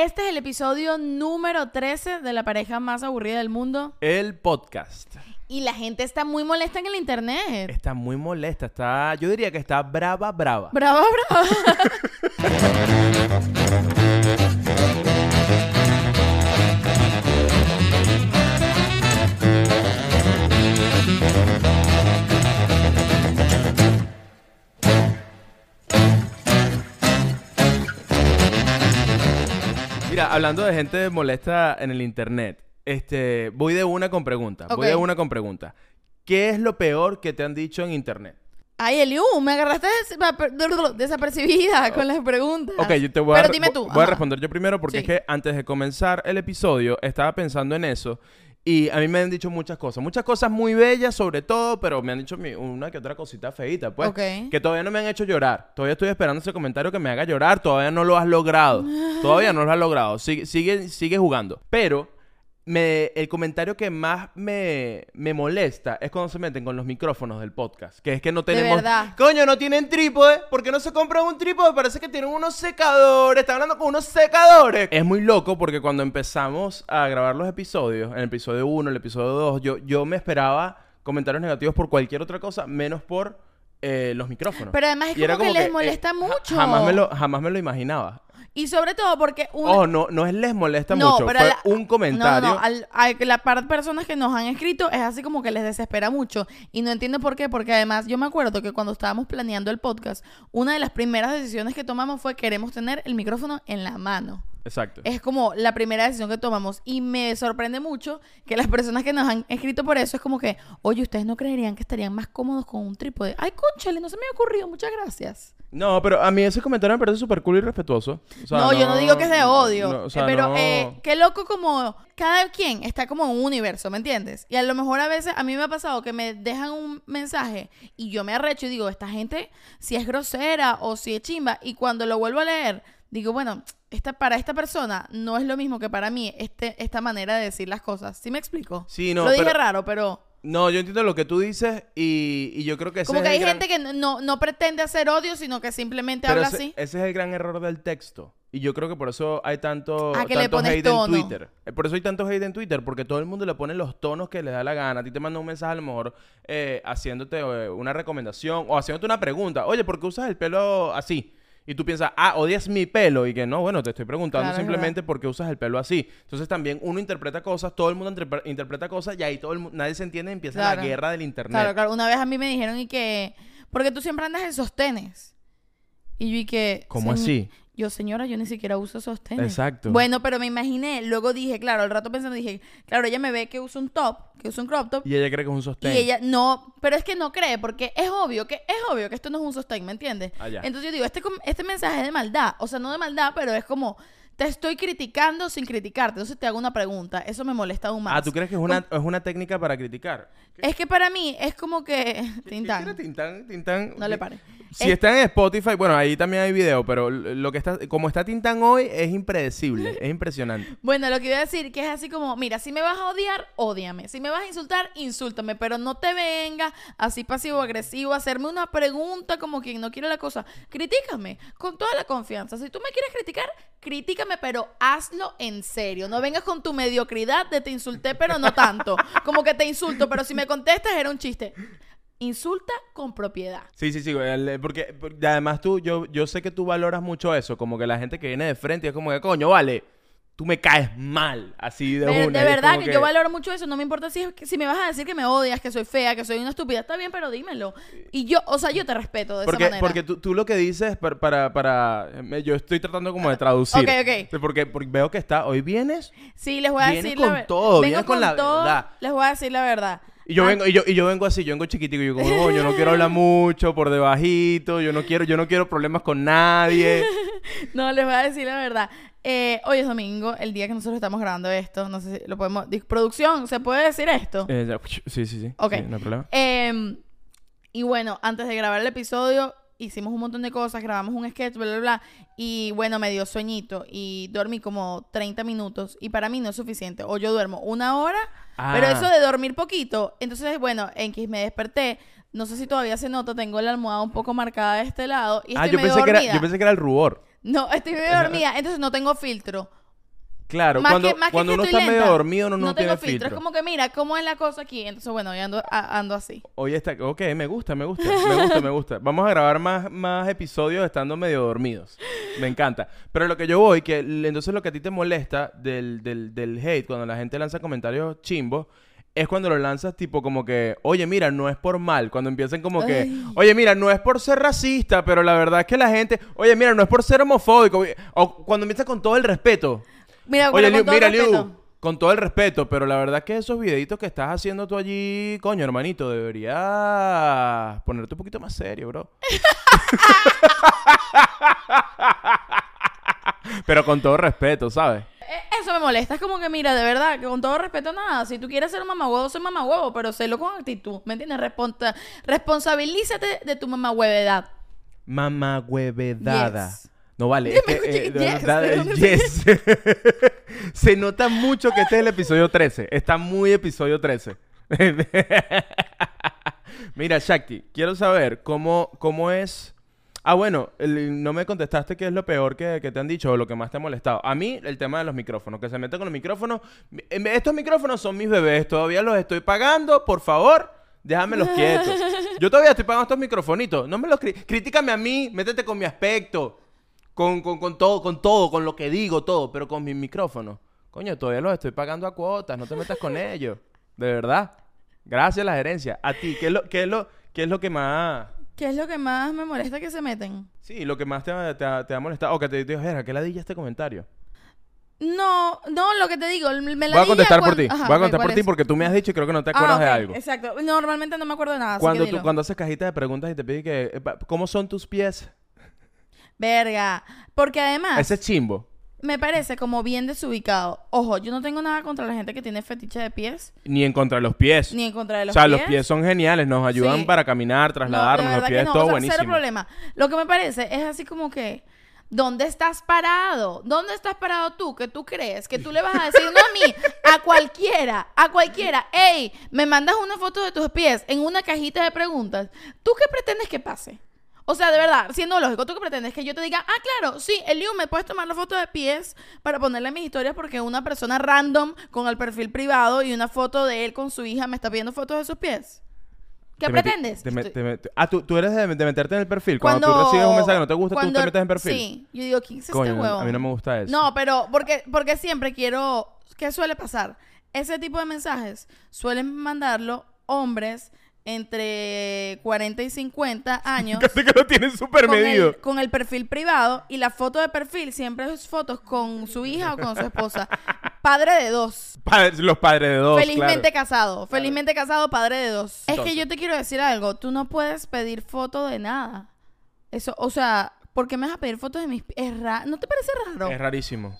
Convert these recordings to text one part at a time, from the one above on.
Este es el episodio número 13 de la pareja más aburrida del mundo. El podcast. Y la gente está muy molesta en el internet. Está muy molesta, está, yo diría que está brava, brava. Brava, brava. hablando de gente molesta en el internet, este, voy de una con pregunta. Voy Ok. de una con pregunta. ¿Qué es lo peor que te han dicho en internet? Ay, Eliu, me agarraste des- desapercibida con las preguntas. Ok, yo te voy a, Pero re- dime tú. voy a responder yo primero porque Sí. es que antes de comenzar el episodio estaba pensando en eso y a mí me han dicho muchas cosas. Muchas cosas muy bellas sobre todo, pero me han dicho mi- una que otra cosita feita, pues. Ok. Que todavía no me han hecho llorar. Todavía estoy esperando ese comentario que me haga llorar. Todavía no lo has logrado. Todavía no lo has logrado. Sigue, sigue, sigue jugando. Pero me, el comentario que más me, me molesta es cuando se meten con los micrófonos del podcast. Que es que no tenemos... verdad. Coño, no tienen trípode. ¿Por qué no se compran un trípode? Parece que tienen unos secadores. Están hablando con unos secadores. Es muy loco porque cuando empezamos a grabar los episodios, en el episodio 1, el episodio 2, yo, yo me esperaba comentarios negativos por cualquier otra cosa, menos por eh, los micrófonos. Pero además es era como que les eh, molesta mucho. Jamás me lo, jamás me lo imaginaba. Y sobre todo porque una... Ojo, no, no es les molesta No, mucho. pero Fue la- un comentario. No, no, al- a la par de personas que nos han escrito es así como que les desespera mucho. Y no entiendo por qué, porque además yo me acuerdo que cuando estábamos planeando el podcast, una de las primeras decisiones que tomamos fue queremos tener el micrófono en la mano. Exacto. Es como la primera decisión que tomamos. Y me sorprende mucho que las personas que nos han escrito por eso es como que, oye, ustedes no creerían que estarían más cómodos con un trípode. Ay, conchale, no se me había ocurrido. Muchas gracias. No, pero a mí ese comentario me parece súper cool y respetuoso. O sea, no, yo no digo que es de odio. no, o sea, pero no- eh, qué loco como cada quien está como en un universo, ¿me entiendes? Y a lo mejor a veces a mí me ha pasado que me dejan un mensaje y yo me arrecho y digo, esta gente si es grosera o si es chimba. Y cuando lo vuelvo a leer, digo, bueno, esta, para esta persona no es lo mismo que para mí este, esta manera de decir las cosas. ¿Sí me explico? Sí, no, Lo dije pero- raro, pero... No, yo entiendo lo que tú dices y, y yo creo que ese Como es que el hay gran- gente que no, no pretende hacer odio, sino que simplemente pero habla ese, así. ese es el gran error del texto. Y yo creo que por eso hay tanto, Ah, que tanto hate tono. en Twitter. Eh, Por eso hay tanto hate en Twitter, porque todo el mundo le pone los tonos que le da la gana. A ti te manda un mensaje a lo mejor eh, haciéndote eh, una recomendación o haciéndote una pregunta. Oye, ¿por qué usas el pelo así? Y tú piensas, ah, odias mi pelo. Y que no, bueno, te estoy preguntando Claro, simplemente por qué usas el pelo así. Entonces también uno interpreta cosas, todo el mundo interpre- interpreta cosas y ahí todo el nadie se entiende y empieza Claro. la guerra del internet. Claro, claro. Una vez a mí me dijeron y que... Porque tú siempre andas en sostenes. Y yo y que... ¿Cómo "Señ- así? Yo, señora, yo ni siquiera uso sostenes. Exacto. Bueno, pero me imaginé. Luego dije, claro, al rato pensando, dije, claro, ella me ve que uso un top, que uso un crop top. Y ella cree que es un sostén. Y ella no, pero es que no cree, porque es obvio que es obvio que esto no es un sostén, ¿me entiendes? Ah, ya. Entonces yo digo, este, este mensaje es de maldad, o sea, no de maldad, pero es como, te estoy criticando sin criticarte, entonces te hago una pregunta, eso me molesta aún más. Ah, ¿tú crees que es una, es una técnica para criticar? Es que para mí es como que... ¿Qué- Tintán. qué era Tintán? Tintán. No le pare. Si Es- está en Spotify, bueno, ahí también hay video, pero lo que está, como está Tintán hoy, es impredecible, es impresionante. Bueno, lo que iba a decir que es así como, mira, si me vas a odiar, ódiame. Si me vas a insultar, insúltame, pero no te venga así pasivo agresivo a hacerme una pregunta como quien no quiere la cosa. Critícame con toda la confianza. Si tú me quieres criticar, critícame, pero hazlo en serio. No vengas con tu mediocridad de te insulté, pero no tanto. Como que te insulto, pero si me contestas era un chiste. Insulta con propiedad. Sí, sí, sí, el- porque, porque además tú, yo, yo sé que tú valoras mucho eso, como que la gente que viene de frente es como que, coño, vale, tú me caes mal, así de, De, una. de verdad como que, yo valoro mucho eso. No me importa si, si me vas a decir que me odias, que soy fea, que soy una estúpida. Está bien, pero dímelo. Y yo, o sea, yo te respeto de Porque, esa manera. porque tú, tú lo que dices para, para, para- me- Yo estoy tratando como de traducir. Ok, ok. Porque, porque veo que está... Hoy vienes Sí, les voy a decir con la ver- todo, Vengo con la todo, verdad. Les voy a decir la verdad. Y yo Ah, vengo, y yo, y yo vengo así, yo vengo chiquitico, y yo como, "No, yo no quiero hablar mucho, por debajito, yo no quiero, yo no quiero problemas con nadie. No, les voy a decir la verdad. Eh, hoy es domingo, el día que nosotros estamos grabando esto. No sé si lo podemos. Producción, ¿se puede decir esto? Eh, sí, sí, sí. Ok. sí, no hay problema. Eh, y bueno, antes de grabar el episodio, hicimos un montón de cosas, grabamos un sketch, bla, bla, bla. Y bueno, me dio sueñito y dormí como 30 minutos. Y para mí no es suficiente. O yo duermo una hora, pero Ah. eso de dormir poquito. Entonces, bueno, en que me desperté. No sé si todavía se nota, tengo la almohada un poco marcada de este lado. Y Ah, estoy yo medio pensé, que era, dormida. yo pensé que era el rubor. No, estoy medio dormida, entonces no tengo filtro. Claro, Más cuando, que- más que cuando que uno está medio dormido, uno no, tengo tiene filtro. filtro. Es como que mira, ¿cómo es la cosa aquí? Entonces, bueno, yo ando, a- ando así. Oye, está, ok, me gusta, me gusta, me gusta, me gusta. Vamos a grabar más, más episodios estando medio dormidos. Me encanta. Pero lo que yo voy, que entonces lo que a ti te molesta del, del, del hate, cuando la gente lanza comentarios chimbos, es cuando lo lanzas tipo como que, oye, mira, no es por mal. Cuando empiezan como que, Ay. oye, mira, no es por ser racista, pero la verdad es que la gente, oye, mira, no es por ser homofóbico. O cuando empiezas con todo el respeto. Mira, Oye, Liu, mira, Liu, con todo el respeto, pero la verdad que esos videitos que estás haciendo tú allí, coño, hermanito, deberías ponerte un poquito más serio, bro. pero con todo respeto, ¿sabes? Eh, Eso me molesta. Es como que, mira, de verdad, que con todo respeto, nada. Si tú quieres ser un mamahuevo, soy mamahuevo, pero sélo con actitud. ¿Me entiendes? Responta, responsabilízate de tu mamahuevedad. Mamá huevedada. Yes. No vale, es que, eh, yes, verdad, ¿de dónde yes. Se nota mucho que este es el episodio 13. Está muy episodio 13. Mira, Shakti, quiero saber cómo, cómo es... Ah, bueno, el- no me contestaste qué es lo peor que, que te han dicho o lo que más te ha molestado. A mí, el tema de los micrófonos, que se meten con los micrófonos. Em, Estos micrófonos son mis bebés, todavía los estoy pagando, por favor, déjamelos quietos. Yo todavía estoy pagando estos microfonitos, no me los... cri- Critícame a mí, métete con mi aspecto, con, con, con todo, con todo, con lo que digo, todo, pero con mis micrófonos. Coño, todavía los estoy pagando a cuotas, no te metas con ellos. De verdad. Gracias a la gerencia. A ti, ¿qué es lo, qué es lo, qué es lo que más... ¿Qué es lo que más me molesta que se meten? Sí, lo que más te, ha- te, ha- te ha molestado. O que te digo, ¿qué ladilla este comentario? No, no, lo que te digo, me la Voy a contestar por ti. Ajá, Voy a contestar por ¿cuál ti porque tú me has dicho y creo que no te Ah, acuerdas de ok, algo. Exacto. Normalmente no me acuerdo de nada. así Cuando, que tú, dilo. cuando haces cajitas de preguntas y te pide que... eh, ¿Cómo son tus pies? Verga. Porque además, Ese es chimbo. me parece como bien desubicado. Ojo, yo no tengo nada contra la gente que tiene fetiche de pies, Ni en contra de los pies. ni en contra de los o sea, pies. los pies son geniales. Nos ayudan Sí. para caminar, No, trasladarnos. los pies que no, todo o sea, buenísimo. Cero problema. Lo que me parece es así como que. ¿Dónde estás parado? ¿Dónde estás parado tú? ¿Que tú crees? Que tú le vas a decir, no a mí, a cualquiera, a cualquiera, ey, me mandas una foto de tus pies en una cajita de preguntas. ¿Tú qué pretendes que pase? O sea, de verdad, siendo lógico, ¿tú qué pretendes? Que yo te diga, ah, claro, sí, Eliu, me puedes tomar la foto de pies para ponerle en mis historias porque una persona random con el perfil privado y una foto de él con su hija me está pidiendo fotos de sus pies. ¿Qué Te pretendes? te te ah, ¿tú, tú eres de, de meterte en el perfil. Cuando, tú recibes un mensaje que no te gusta, tú te metes en perfil. Sí, yo digo, ¿quién es Coño, este huevo? a mí no me gusta eso. No, pero porque, porque siempre quiero. ¿Qué suele pasar? Ese tipo de mensajes suelen mandarlo hombres entre 40 y 50 años. Casi que lo tienen súper con medido. el, con el perfil privado y la foto de perfil siempre es fotos con su hija o con su esposa. Padre de dos. Padres- los padres de dos, felizmente claro. casado. Felizmente casado, padre de dos. Es que yo te quiero decir algo. Tú no puedes pedir foto de nada. Eso, o sea, ¿por qué me vas a pedir fotos de mis pies? Es ra- ¿No te parece raro? Es rarísimo.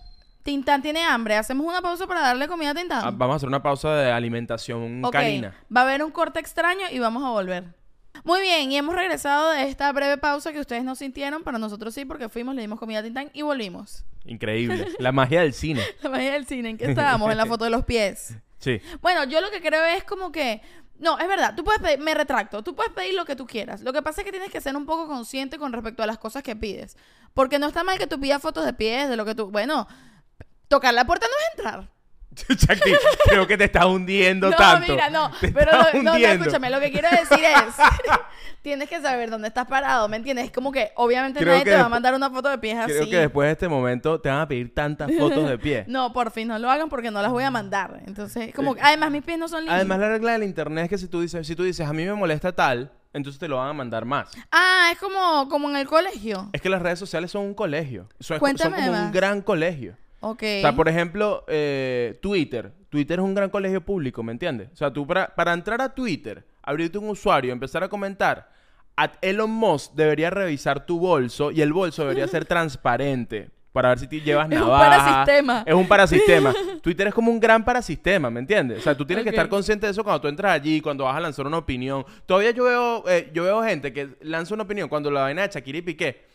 Tintán tiene hambre. Hacemos una pausa para darle comida a Tintán. Ah, vamos a hacer una pausa de alimentación Ok, canina. Va a haber un corte extraño y vamos a volver. Muy bien, y hemos regresado de esta breve pausa que ustedes no sintieron, pero nosotros sí, porque fuimos, le dimos comida a Tintán y volvimos. Increíble. La magia del cine. La magia del cine, ¿en qué estábamos? En la foto de los pies. Sí. Bueno, yo lo que creo es como que. No, es verdad, tú puedes pedir, me retracto, tú puedes pedir lo que tú quieras. Lo que pasa es que tienes que ser un poco consciente con respecto a las cosas que pides. Porque no está mal que tú pidas fotos de pies, de lo que tú. Bueno, tocar la puerta no es entrar. Shakti, creo que te estás hundiendo No, tanto. mira, no. Te Pero lo- no, no, escúchame, lo que quiero decir es. tienes que saber dónde estás parado, ¿me entiendes? Es como que obviamente Creo nadie que te va a mandar una foto de pies así. Creo que después de este momento te van a pedir tantas fotos de pie. No, por fin, no lo hagan porque no las voy a mandar. Entonces, como que- además mis pies no son lindos. Además, la regla del internet es que si tú dices, si tú dices, a mí me molesta tal, entonces te lo van a mandar más. Ah, es como, como en el colegio. Es que las redes sociales son un colegio. Son, son Cuéntame como un gran colegio. Ok. O sea, por ejemplo, eh, Twitter. Twitter es un gran colegio público, ¿me entiendes? O sea, tú para, para entrar a Twitter, abrirte un usuario, empezar a comentar, Elon Musk debería revisar tu bolso y el bolso debería ser transparente para ver si te llevas Es un navaja. parasistema. Es un parasistema. Twitter es como un gran parasistema, ¿me entiendes? O sea, tú tienes que estar consciente de eso cuando tú entras allí, cuando vas a lanzar una opinión. Todavía yo veo, eh, yo veo gente que lanza una opinión cuando la vaina de Shakira y Piqué.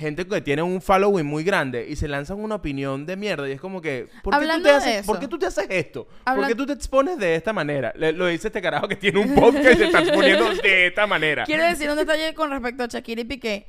Gente que tiene un following muy grande y se lanzan una opinión de mierda y es como que, ¿por qué, tú te, haces, eso. ¿por qué tú te haces esto? ¿Por qué tú te expones de esta manera? Le- lo dice este carajo que tiene un podcast y se está exponiendo de esta manera. Quiero decir un detalle con respecto a Shakira y Piqué.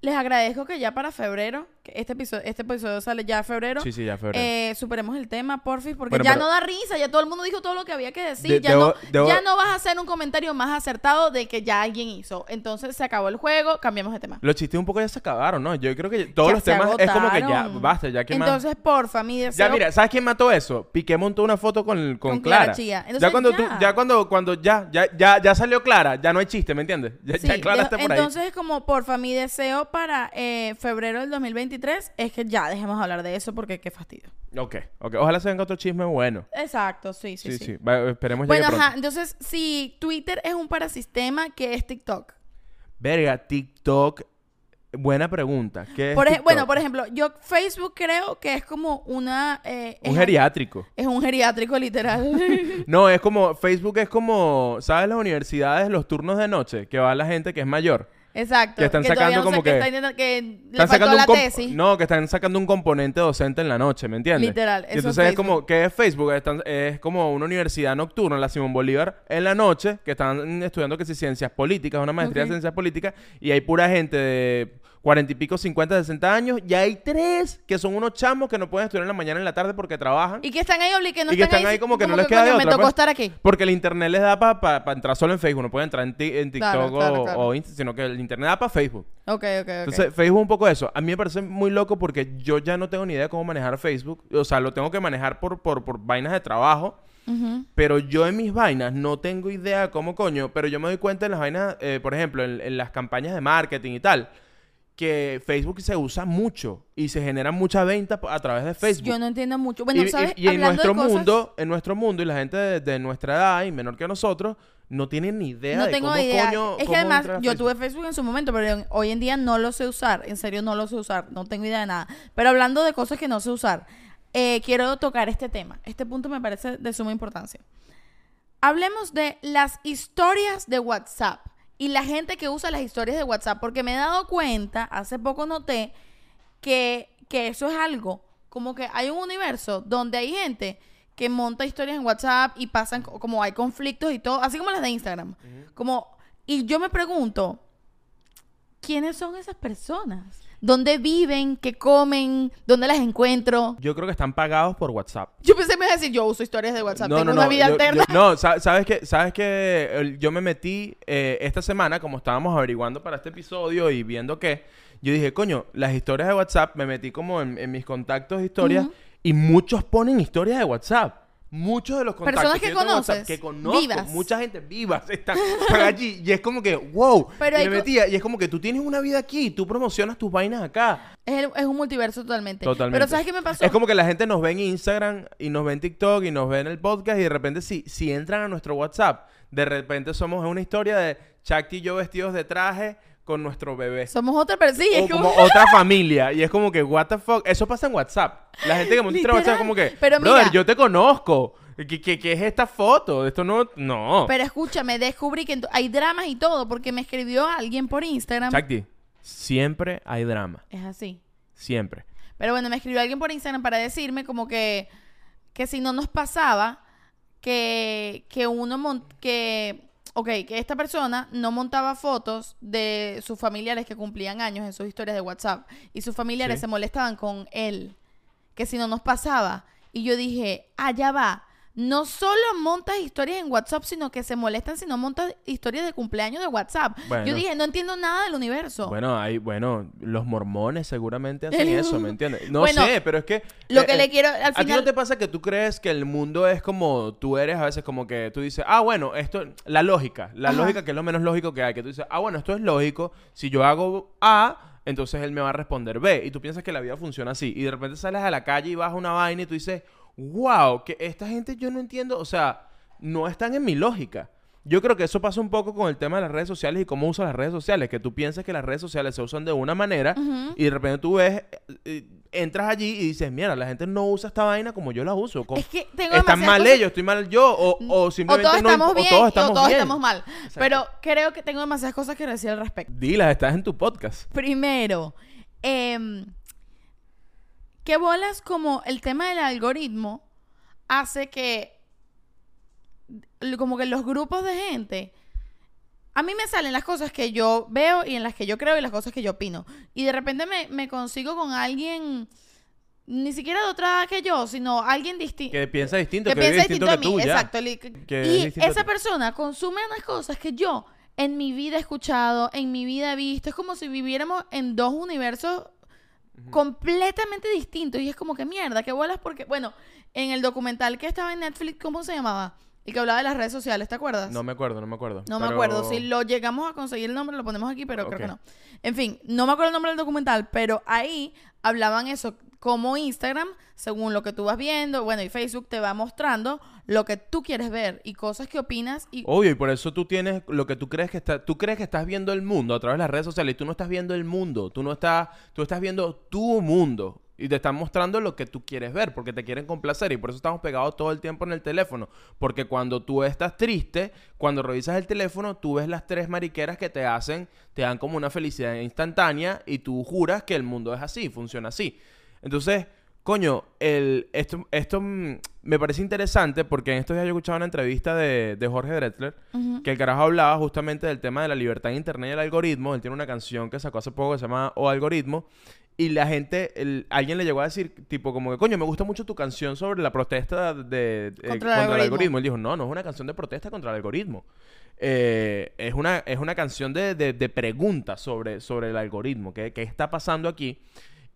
Les agradezco que ya para febrero, este episodio, este episodio sale ya en febrero. Sí, sí, ya febrero. Eh, superemos el tema, porfis, porque Bueno, ya pero- no da risa, ya todo el mundo dijo todo lo que había que decir, De- ya, debo- no, debo- ya no vas a hacer un comentario más acertado de que ya alguien hizo. Entonces se acabó el juego, cambiamos de tema. Los chistes un poco ya se acabaron, ¿no? Yo creo que todos Ya los temas es como que ya, basta, ya que. Entonces, porfa, mi deseo... Ya, mira, ¿sabes quién mató eso? Piqué montó una foto con, con, Con Clara Clara. Chía. Entonces, ya cuando tú, ya. ya cuando, cuando ya, ya, ya, ya salió Clara, ya no hay chiste, ¿me entiendes? Ya, Sí, ya Clara está por ahí. entonces es como, porfa, mi deseo para eh, febrero del 2023 es que ya dejemos hablar de eso porque qué fastidio. Ok, ok. Ojalá se venga otro chisme bueno. Exacto, sí, sí, Sí, sí. sí. Va, esperemos Bueno, pronto. ajá, entonces si Twitter es un parasistema, ¿qué es TikTok? Verga, TikTok. Buena pregunta. ¿Qué es Por ej- bueno, por ejemplo, yo Facebook creo que es como una... eh, Un es- geriátrico. Es un geriátrico literal. No, es como, Facebook es como, ¿sabes las universidades, los turnos de noche? Que va la gente que es mayor. Exacto. Que están sacando no como que- está intentando- que le Están sacando la un tesis. No, que están sacando un componente docente en la noche, ¿me entiendes? Literal, Y eso entonces es, como, ¿qué es Facebook? Están- es como una universidad nocturna, la Simón Bolívar, en la noche, que están estudiando que si ciencias políticas, una maestría Ok. de ciencias políticas, y hay pura gente de cuarenta y pico, 50, 60 años, y hay tres que son unos chamos que no pueden estudiar en la mañana y en la tarde porque trabajan. Y que están ahí obligados, no Y que están, ahí como que no les queda de me otra, tocó pues. estar aquí. Porque el internet les da para entrar solo en Facebook, no pueden entrar en, ti- en TikTok Claro, claro, o, claro. o Insta, sino que el internet da para Facebook. Ok, ok, ok. Entonces, Facebook es un poco eso. A mí me parece muy loco porque yo ya no tengo ni idea de cómo manejar Facebook. O sea, lo tengo que manejar por, por, por vainas de trabajo. Pero yo en mis vainas no tengo idea de cómo coño. Pero yo me doy cuenta en las vainas, eh, por ejemplo, en, en las campañas de marketing y tal, que Facebook se usa mucho y se genera mucha venta a través de Facebook. Yo no entiendo mucho. Bueno, y, ¿sabes? y en de nuestro cosas- mundo, en nuestro mundo y la gente de, de nuestra edad y menor que nosotros no tienen ni idea No de tengo cómo idea. coño es que cómo además entrar a yo tuve Facebook en su momento, pero hoy en día no lo sé usar. En serio, no lo sé usar. No tengo idea de nada. Pero hablando de cosas que no sé usar, eh, quiero tocar este tema. Este punto me parece de suma importancia. Hablemos de las historias de WhatsApp y la gente que usa las historias de WhatsApp, porque me he dado cuenta, hace poco noté, que, que eso es algo, como que hay un universo donde hay gente que monta historias en WhatsApp y pasan, co- como hay conflictos y todo, así como las de Instagram. Como, y yo me pregunto, ¿quiénes son esas personas? ¿Dónde viven? ¿Qué comen? ¿Dónde las encuentro? Yo creo que están pagados por WhatsApp. Yo pensé que me iba a decir, yo uso historias de WhatsApp, tengo una vida yo- alterna. yo- no, sa- sabes que, sabes que yo me metí eh, esta semana, como estábamos averiguando para este episodio y viendo que, yo dije, coño, las historias de WhatsApp, me metí como en, en mis contactos de historias y muchos ponen historias de WhatsApp. Muchos de los contactos Personas que yo tengo en WhatsApp, conoces, que conozco, vivas. mucha gente vivas están, están allí y es como que, wow, Pero y me metía y es como que tú tienes una vida aquí, tú promocionas tus vainas acá. Es, el- es un multiverso totalmente. Totalmente. Pero ¿sabes qué me pasó? Es como que la gente nos ve en Instagram y nos ve en TikTok y nos ve en el podcast y de repente si, si entran a nuestro WhatsApp, de repente somos una historia de Chakti y yo vestidos de traje con nuestro bebé. Somos otra persona. Sí, o es como como... otra familia. Y es como que, what the fuck. Eso pasa en WhatsApp. La gente que monta. WhatsApp es como que, Pero brother, mira- yo te conozco. ¿Qué, qué, qué es esta foto? Esto no... No. Pero escúchame, descubrí que hay dramas y todo, porque me escribió alguien por Instagram. Chakti, siempre hay drama. Es así. Siempre. Pero bueno, me escribió alguien por Instagram para decirme como que, que si no nos pasaba, que, que uno que, ok, que esta persona no montaba fotos de sus familiares que cumplían años en sus historias de WhatsApp y sus familiares Sí. se molestaban con él, que si no nos pasaba. Y yo dije, allá va. No solo montas historias en WhatsApp, sino que se molestan si no montas historias de cumpleaños de WhatsApp. Bueno. Yo dije, no entiendo nada del universo. Bueno, hay, bueno, los mormones seguramente hacen eso, ¿me entiendes? No Bueno, sé, pero es que... lo eh, que eh, le quiero, al ¿A ti no te pasa que tú crees que el mundo es como tú eres a veces como que tú dices, ah, bueno, esto, la lógica, la Ajá. lógica que es lo menos lógico que hay, que tú dices, ah, bueno, esto es lógico, si yo hago A, entonces él me va a responder B, y tú piensas que la vida funciona así, y de repente sales a la calle y vas a una vaina y tú dices, wow, que esta gente yo no entiendo, o sea, no están en mi lógica. Yo creo que eso pasa un poco con el tema de las redes sociales y cómo usas las redes sociales, que tú piensas que las redes sociales se usan de una manera y de repente tú ves, eh, eh, entras allí y dices, mira, la gente no usa esta vaina como yo la uso. como- Es que tengo Están mal cosas- ellos, estoy mal yo, o, o o simplemente todos no, estamos o bien todos estamos o todos bien. estamos mal. Pero creo que tengo demasiadas cosas que decir al respecto. Dilas, estás en tu podcast. Primero, em, ¿qué bolas como el tema del algoritmo hace que como que los grupos de gente a mí me salen las cosas que yo veo y en las que yo creo y las cosas que yo opino. Y de repente me, me consigo con alguien, ni siquiera de otra edad que yo, sino alguien distinto. Que piensa distinto, que, que, piensa distinto distinto que a mí. tú. Exacto. Que y esa persona consume unas cosas que yo en mi vida he escuchado, en mi vida he visto. Es como si viviéramos en dos universos completamente distintos. Y es como que mierda, que bolas porque, bueno, en el documental que estaba en Netflix, ¿cómo se llamaba? Y que hablaba de las redes sociales, ¿te acuerdas? No me acuerdo, no me acuerdo. No me acuerdo. Si lo llegamos a conseguir el nombre, lo ponemos aquí, pero creo que no. En fin, no me acuerdo el nombre del documental, pero ahí hablaban eso, como Instagram, según lo que tú vas viendo, bueno, y Facebook te va mostrando lo que tú quieres ver y cosas que opinas y... Obvio, y por eso tú tienes lo que tú crees que está, tú crees que estás viendo el mundo a través de las redes sociales y tú no estás viendo el mundo, tú no estás, tú estás viendo tu mundo y te están mostrando lo que tú quieres ver porque te quieren complacer y por eso estamos pegados todo el tiempo en el teléfono, porque cuando tú estás triste, cuando revisas el teléfono, tú ves las tres mariqueras que te hacen, te dan como una felicidad instantánea y tú juras que el mundo es así, funciona así. Entonces, Coño, el, esto, esto mm, me parece interesante porque en estos días yo escuchaba una entrevista de, de Jorge Drexler que el carajo hablaba justamente del tema de la libertad en Internet y el algoritmo. Él tiene una canción que sacó hace poco que se llama O Algoritmo. Y la gente, el- alguien le llegó a decir, tipo, como que, coño, me gusta mucho tu canción sobre la protesta de, de- eh, Contra el algoritmo. Él dijo, no, no es una canción de protesta contra el algoritmo. Eh, es, una, es una canción de, de, de preguntas sobre, sobre el algoritmo. ¿Qué, qué está pasando aquí?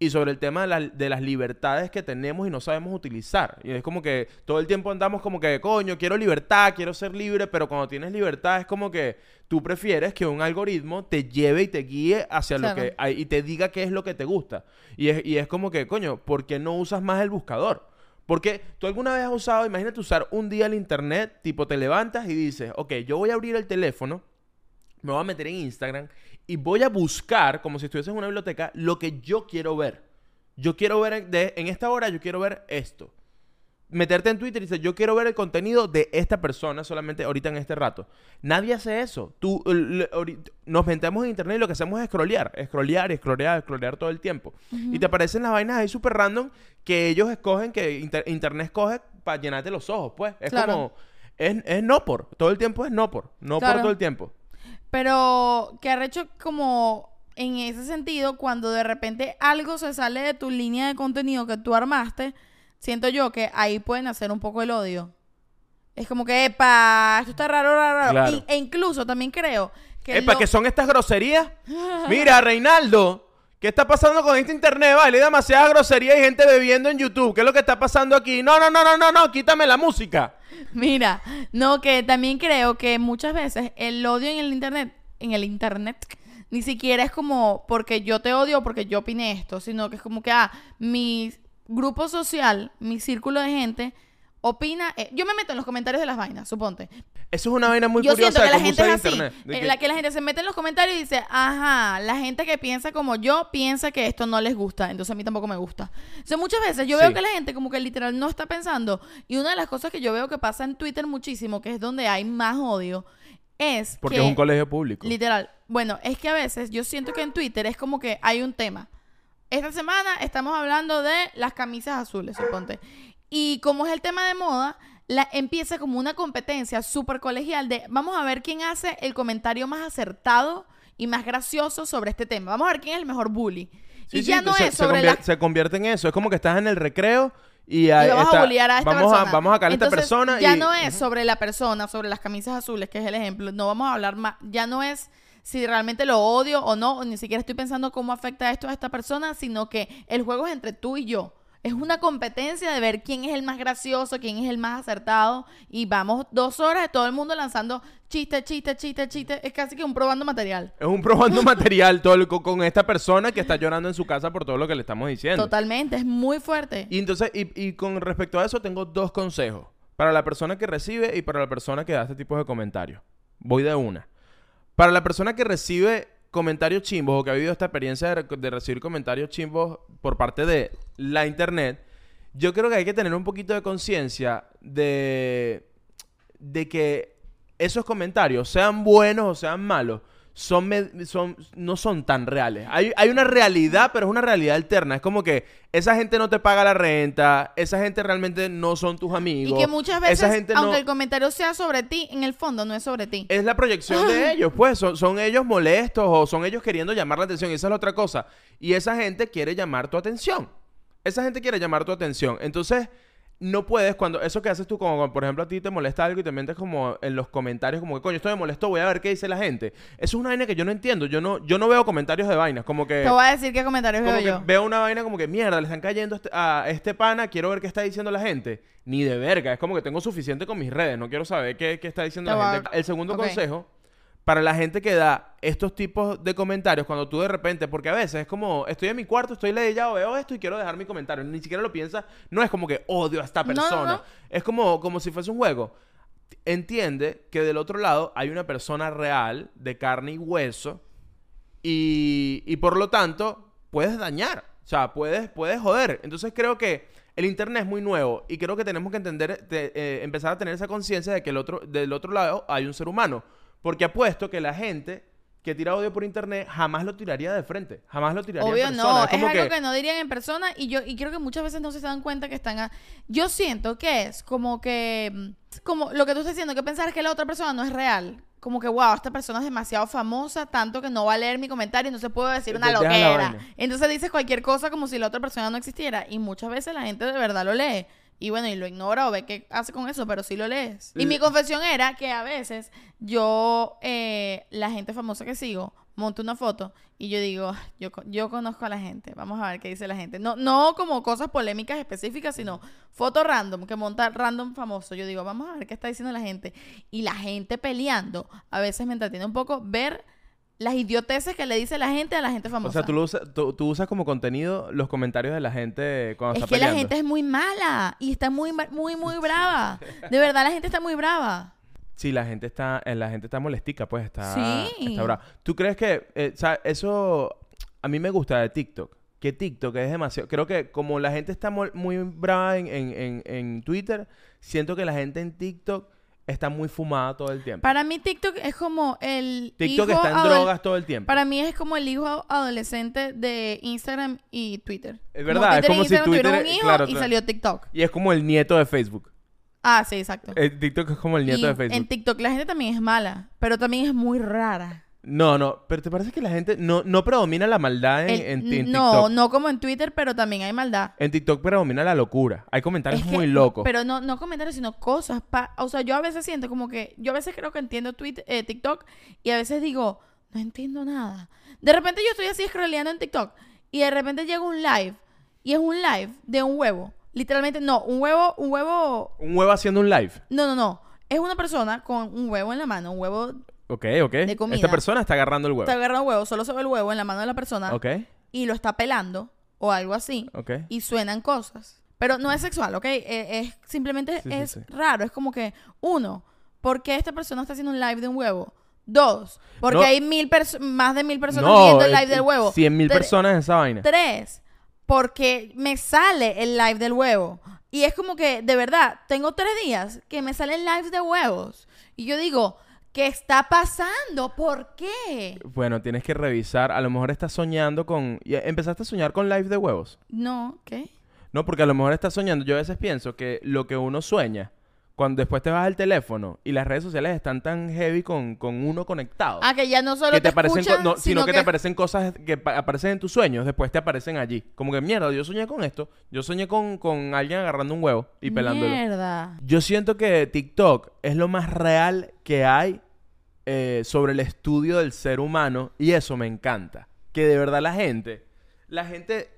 Y sobre el tema de, la- de las libertades que tenemos y no sabemos utilizar. Y es como que todo el tiempo andamos como que, coño, quiero libertad, quiero ser libre, pero cuando tienes libertad es como que tú prefieres que un algoritmo te lleve y te guíe hacia Claro. lo que hay y te diga qué es lo que te gusta. Y es, y es como que, coño, ¿por qué no usas más el buscador? Porque tú alguna vez has usado, imagínate usar un día el internet, tipo te levantas y dices, ok, yo voy a abrir el teléfono, me voy a meter en Instagram y voy a buscar, como si estuviese en una biblioteca, lo que yo quiero ver. Yo quiero ver, en- de, en esta hora yo quiero ver esto. Meterte en Twitter y decir, yo quiero ver el contenido de esta persona solamente ahorita en este rato. Nadie hace eso. Tú, nos metemos en internet y lo que hacemos es scrollear, scrollear, scrollear, scrollear todo el tiempo. Y te aparecen las vainas ahí súper random que ellos escogen, que inter- internet escoge para llenarte los ojos, pues. Es Claro. como, es, es no por, todo el tiempo es no por, no por todo el tiempo. Pero que arrecho como en ese sentido, cuando de repente algo se sale de tu línea de contenido que tú armaste, siento yo que ahí pueden hacer un poco el odio. Es como que, epa, esto está raro, raro, raro. Claro. E incluso también creo que... Epa, lo- ¿qué son estas groserías? Mira, Reinaldo, ¿qué está pasando con este internet? Vale, demasiada grosería y gente bebiendo en YouTube. ¿Qué es lo que está pasando aquí? No, no, no, no, no, no, quítame la música. Mira, no, que también creo que muchas veces el odio en el internet, en el internet, ni siquiera es como porque yo te odio o porque yo opine esto, sino que es como que, ah, mi grupo social, mi círculo de gente opina, eh, yo me meto en los comentarios de las vainas, suponte. Eso es una vaina muy yo curiosa siento que la gente usar es así, internet. De eh, que- la que la gente se mete en los comentarios y dice, ajá, la gente que piensa como yo piensa que esto no les gusta, entonces a mí tampoco me gusta. Entonces muchas veces yo Sí. veo que la gente como que literal no está pensando y una de las cosas que yo veo que pasa en Twitter muchísimo, que es donde hay más odio, es Porque que es un colegio público. literal, bueno, es que a veces yo siento que en Twitter es como que hay un tema. Esta semana estamos hablando de las camisas azules, suponte. Y como es el tema de moda, la, empieza como una competencia súper colegial de vamos a ver quién hace el comentario más acertado y más gracioso sobre este tema. Vamos a ver quién es el mejor bully. Sí, y sí, ya no se, es se sobre convier- la... se convierte en eso. Es como que estás en el recreo y, y ahí vamos está- a bullear a esta vamos persona. A, vamos a a esta persona Ya y... no es sobre la persona, sobre las camisas azules, que es el ejemplo. No vamos a hablar más. Ya no es si realmente lo odio o no, o ni siquiera estoy pensando cómo afecta esto a esta persona, sino que el juego es entre tú y yo. Es una competencia de ver quién es el más gracioso, quién es el más acertado. Y vamos dos horas de todo el mundo lanzando chiste, chiste, chiste, chiste. Es casi que un probando material. Es un probando material todo el- con, esta persona que está llorando en su casa por todo lo que le estamos diciendo. Totalmente, es muy fuerte. Y entonces, y, y con respecto a eso, tengo dos consejos. Para la persona que recibe y para la persona que da este tipo de comentarios. Voy de una. Para la persona que recibe comentarios chimbos o que ha vivido esta experiencia de, de recibir comentarios chimbos por parte de la internet, yo creo que hay que tener un poquito de conciencia de, de que esos comentarios, sean buenos o sean malos, son, son no son tan reales. Hay, hay una realidad, pero es una realidad alterna. Es como que esa gente no te paga la renta, esa gente realmente no son tus Y amigos. que muchas veces, esa gente aunque no, el comentario sea sobre ti, en el fondo no es sobre ti. es la proyección de ellos, pues. Son, son ellos molestos o son ellos queriendo llamar la atención. Y esa es la otra cosa. Y esa gente quiere llamar tu atención. Esa gente quiere llamar tu atención. Entonces, no puedes cuando... Eso que haces tú, como cuando, por ejemplo, a ti te molesta algo y te metes como en los comentarios, como que, coño, esto me molestó, voy a ver qué dice la gente. Eso es una vaina que yo no entiendo. Yo no, yo no veo comentarios de vainas. Como que... Te voy a decir qué comentarios Como veo que yo. veo una vaina como que mierda, le están cayendo a este- a este pana, quiero ver qué está diciendo la gente. Ni de verga, es como que tengo suficiente con mis redes, no quiero saber qué, qué está diciendo Te la a- gente. El segundo consejo, para la gente que da estos tipos de comentarios, cuando tú de repente, porque a veces es como, estoy en mi cuarto, estoy leyendo, veo esto y quiero dejar mi comentario, ni siquiera lo piensas, no es como que odio a esta No, no, persona, no. es como, como si fuese un juego. Entiende que del otro lado hay una persona real, de carne y hueso, y, y por lo tanto puedes dañar, o sea, puedes, puedes joder. Entonces creo que el internet es muy nuevo y creo que tenemos que entender, te- eh, empezar a tener esa conciencia de que el otro, del otro lado hay un ser humano. Porque apuesto que la gente que tira odio por internet jamás lo tiraría de frente, jamás lo tiraría Obvio en persona. no, es, como algo que... no dirían en persona y yo y creo que muchas veces no se dan cuenta que están a- yo siento que es como que mm, como lo que tú estás diciendo que pensar que la otra persona no es real como que wow esta persona es demasiado famosa tanto que no va a leer mi comentario y no se puede decir una loquera. entonces dices cualquier cosa como si la otra persona no existiera y muchas veces la gente de verdad lo lee y bueno, y lo ignora o ve qué hace con eso, pero sí lo lees. Y mi L- confesión era que a veces yo, eh, la gente famosa que sigo, monto una foto y yo digo, "Ah, yo, yo conozco a la gente, vamos a ver qué dice la gente. No, no como cosas polémicas específicas, sino foto random, que monta random famoso. Yo digo, vamos a ver qué está diciendo la gente. Y la gente peleando, a veces me entretiene un poco ver las idioteces que le dice la gente a la gente famosa. O sea, tú, lo usas, tú, tú usas como contenido los comentarios de la gente cuando Es está que la gente es muy mala y está muy, muy, muy brava. De verdad, la gente está muy brava. Sí, la gente está, eh, la gente está molestica, pues está, Sí. está brava. ¿Tú crees que, eh, o sea, eso a mí me gusta de TikTok? Que TikTok es demasiado, creo que como la gente está muy brava en, en, en, en Twitter, siento que la gente en TikTok está muy fumada todo el tiempo. Para mí TikTok es como el TikTok hijo está en drogas todo el tiempo. Para mí es como el hijo adolescente de Instagram y Twitter. Es verdad, es como si Twitter- un hijo claro, y salió TikTok. Y es como el nieto de Facebook. Ah, sí, exacto. El TikTok es como el nieto Y de Facebook. En TikTok la gente también es mala, pero también es muy rara. No, no, pero ¿te parece que la gente no, no predomina la maldad en, El- en- en no, TikTok? no como en Twitter, pero también hay maldad. En TikTok predomina la locura. Hay comentarios Es que- muy locos. Pero no, no comentarios, sino cosas. pa- o sea, yo a veces siento como que. Yo a veces creo que entiendo tweet, eh, TikTok y a veces digo, no entiendo nada. De repente yo estoy así scrolleando en TikTok y de repente llega un live y es un live de un huevo. Literalmente, no, un huevo, un huevo. Un huevo haciendo un live. No, no, no. Es una persona con un huevo en la mano, un huevo. Ok, ok. De comida. Esta persona está agarrando el huevo. Está agarrando huevo, solo se ve el huevo en la mano de la persona Ok, y lo está pelando o algo así. ok. y suenan cosas. Pero no es sexual, ¿ok? Eh, es simplemente Sí, es sí. raro. Es como que, uno, ¿por qué esta persona está haciendo un live de un huevo? Dos, porque No. hay mil más de mil personas No, viendo el eh, live del huevo. 100 mil personas en esa vaina. Tres, porque me sale el live del huevo. Y es como que, de verdad, tengo tres días que me salen lives de huevos. Y yo digo, ¿qué está pasando? ¿Por qué? Bueno, tienes que revisar. A lo mejor estás soñando con... ¿Empezaste a soñar con live de huevos? No, ¿qué? No, porque a lo mejor estás soñando. Yo a veces pienso que lo que uno sueña, cuando después te vas al teléfono y las redes sociales están tan heavy con, con uno conectado. Ah, que ya no solo que te, te aparecen escuchan, no, sino, que, que te aparecen cosas que pa- aparecen en tus sueños, después te aparecen allí. Como que mierda, yo soñé con esto. Yo soñé con, con alguien agarrando un huevo y pelándolo. Mierda. Yo siento que TikTok es lo más real que hay eh, sobre el estudio del ser humano y eso me encanta. Que de verdad la gente, la gente,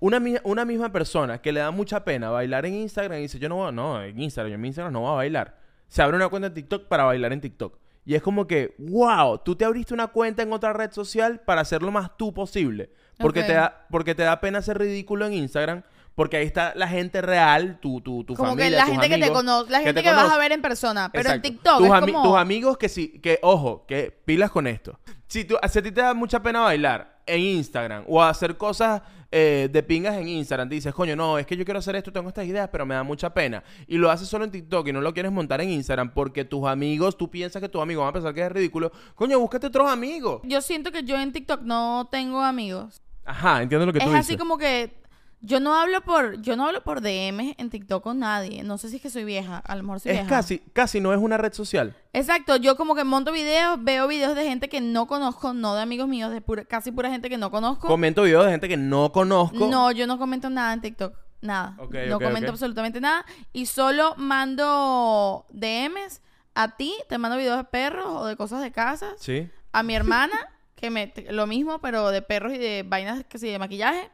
una, una misma persona que le da mucha pena bailar en Instagram y dice, yo no voy, a- no, en Instagram, yo en mi Instagram no voy a bailar. Se abre una cuenta en TikTok para bailar en TikTok. Y es como que, wow, tú te abriste una cuenta en otra red social para ser lo más tú posible. Porque, te, da, porque te da pena ser ridículo en Instagram. Porque ahí está la gente real, tu, tu, tu como familia, que la tus gente que te amigos, conoce, la gente te que, vas a ver en persona, pero Exacto. en TikTok tus, es ami- como tus amigos que sí, que ojo, que pilas con esto. Si, tú, si a ti te da mucha pena bailar en Instagram o a hacer cosas eh, de pingas en Instagram, dices, coño, no, es que yo quiero hacer esto, tengo estas ideas, pero me da mucha pena. Y lo haces solo en TikTok y no lo quieres montar en Instagram porque tus amigos, tú piensas que tus amigos van a pensar que es ridículo. Coño, búscate otros amigos. Yo siento que yo en TikTok no tengo amigos. Ajá, entiendo lo que es tú así dices. como que yo no hablo por yo no hablo por DM en TikTok con nadie. No sé si es que soy vieja, a lo mejor soy Es vieja. casi, casi no es una red social. Exacto, yo como que monto videos, veo videos de gente que no conozco, no de amigos míos, de pura- casi pura gente que no conozco. Comento videos de gente que no conozco. No, yo no comento nada en TikTok. Nada. No comento absolutamente nada. Y solo mando DMs a ti, te mando videos de perros o de cosas de casa. Sí. A mi hermana, que me lo mismo, pero de perros y de vainas que sí, de maquillaje.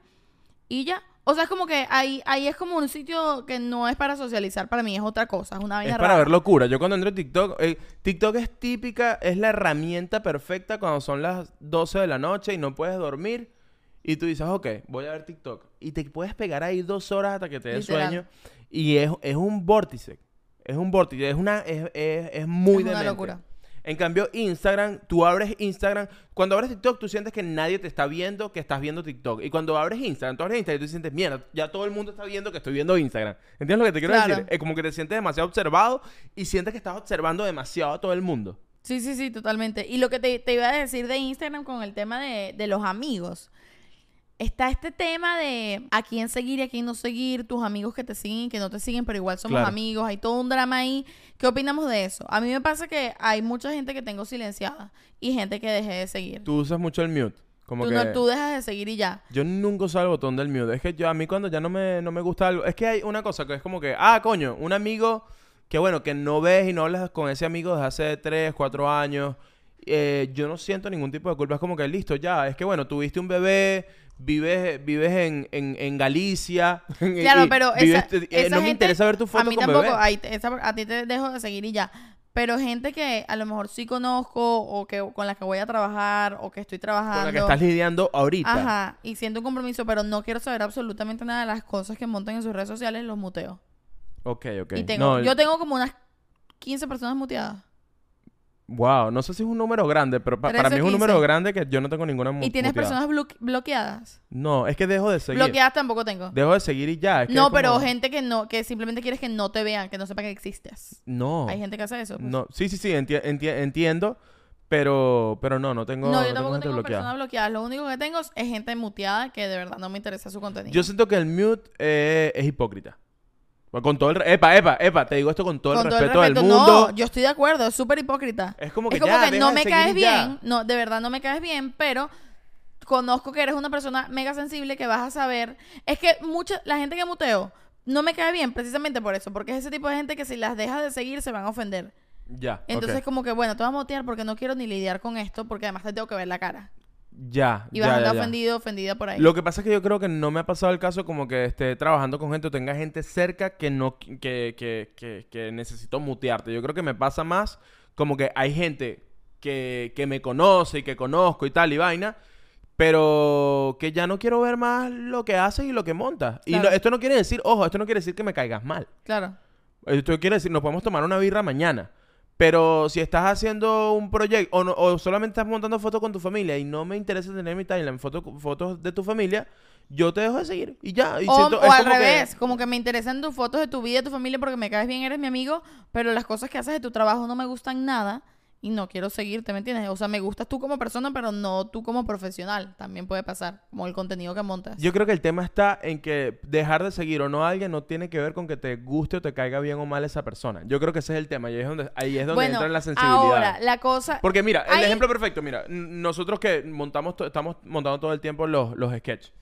Y ya. O sea, es como que ahí, ahí es como un sitio que no es para socializar, para mí es otra cosa, es una vaina Es para rara. ver locura. Yo cuando entro en TikTok, eh, TikTok es típica, es la herramienta perfecta cuando son las 12 de la noche y no puedes dormir. Y tú dices, ok, voy a ver TikTok. Y te puedes pegar ahí dos horas hasta que te dé sueño. Y es, es un vórtice. Es un vórtice. Es, una, es, es, es muy locura. En cambio, Instagram, tú abres Instagram. Cuando abres TikTok, tú sientes que nadie te está viendo que estás viendo TikTok. Y cuando abres Instagram, tú abres Instagram y tú sientes, mierda, ya todo el mundo está viendo que estoy viendo Instagram. ¿Entiendes lo que te quiero Claro. decir? Es como que te sientes demasiado observado y sientes que estás observando demasiado a todo el mundo. Sí, sí, sí, totalmente. Y lo que te, te iba a decir de Instagram con el tema de, de los amigos. Está este tema de a quién seguir y a quién no seguir, tus amigos que te siguen y que no te siguen, pero igual somos Claro. amigos, hay todo un drama ahí. ¿Qué opinamos de eso? A mí me pasa que hay mucha gente que tengo silenciada y gente que dejé de seguir. Tú, Tú usas mucho el mute. Como que... no, tú dejas de seguir y ya. Yo nunca uso el botón del mute. Es que yo a mí cuando ya no me, no me gusta algo... Es que hay una cosa que es como que... Ah, coño, un amigo que bueno, que no ves y no hablas con ese amigo desde hace 3, 4 años. eh, yo no siento ningún tipo de culpa. Es como que listo, ya. Es que bueno, tuviste un bebé... Vives, vives en, en, en Galicia. Claro, y pero vives- esa, eh, esa no me interesa ver tu foto A mí con tampoco, bebé. ahí esa- a ti te dejo de seguir y ya. Pero gente que a lo mejor sí conozco o que con la que voy a trabajar o que estoy trabajando. Con la que estás lidiando ahorita. Ajá, y siento un compromiso, pero no quiero saber absolutamente nada de las cosas que montan en sus redes sociales, los muteo. Ok, ok. Y tengo, No, yo tengo como unas 15 personas muteadas. Wow, no sé si es un número grande, pero pa- 13 para mí es un 15. número grande que yo no tengo ninguna mu- ¿Y tienes muteada. personas blo- bloqueadas? No, es que dejo de seguir. Bloqueadas tampoco tengo. Dejo de seguir y ya. es que no, es pero gente que no, que simplemente quieres que no te vean, que no sepan que existes. No. Hay gente que hace eso. pues. No, sí, sí, sí, enti- enti- entiendo, pero, pero no, no tengo, No, no yo tampoco gente tengo bloqueada. personas bloqueadas. Lo único que tengo es gente muteada que de verdad no me interesa su contenido. Yo siento que el mute eh, es hipócrita. Con todo el... Epa, epa, epa, te digo esto con todo Con el todo respeto del mundo. No, yo estoy de acuerdo, es súper hipócrita. Es como que es como ya, que no me caes ya. bien, no, de verdad no me caes bien, pero conozco que eres una persona mega sensible que vas a saber. Es que mucha, la gente que muteo no me cae bien precisamente por eso, porque es ese tipo de gente que si las dejas de seguir se van a ofender. Ya, Entonces ok. como que bueno, te vas a mutear porque no quiero ni lidiar con esto, porque además te tengo que ver la cara. Ya, Y vas ya, a ya, ofendido, ofendida por ahí. Lo que pasa es que yo creo que no me ha pasado el caso como que esté trabajando con gente o tenga gente cerca que no que, que, que, que necesito mutearte. Yo creo que me pasa más como que hay gente que, que me conoce y que conozco y tal y vaina, pero que ya no quiero ver más lo que haces y lo que montas. Y no- esto no quiere decir, ojo, esto no quiere decir que me caigas mal. Claro. Esto quiere decir, nos podemos tomar una birra mañana. Pero si estás haciendo un proyecto o, no- o solamente estás montando fotos con tu familia y no me interesa tener en mi timeline foto- fotos de tu familia, yo te dejo de seguir y ya. Y O, siento- o es al como que- revés, como que me interesan tus fotos de tu vida, de tu familia, porque me caes bien, eres mi amigo, pero las cosas que haces de tu trabajo no me gustan nada y no quiero seguirte, ¿me entiendes? O sea, me gustas tú como persona, pero no tú como profesional. También puede pasar, como el contenido que montas. Yo creo que el tema está en que dejar de seguir o no a alguien no tiene que ver con que te guste o te caiga bien o mal esa persona. Yo creo que ese es el tema y ahí es donde, ahí es donde bueno, entra la sensibilidad. ahora, la cosa... Porque mira, el ejemplo perfecto, mira, nosotros que montamos, estamos montando todo el tiempo los, los sketches.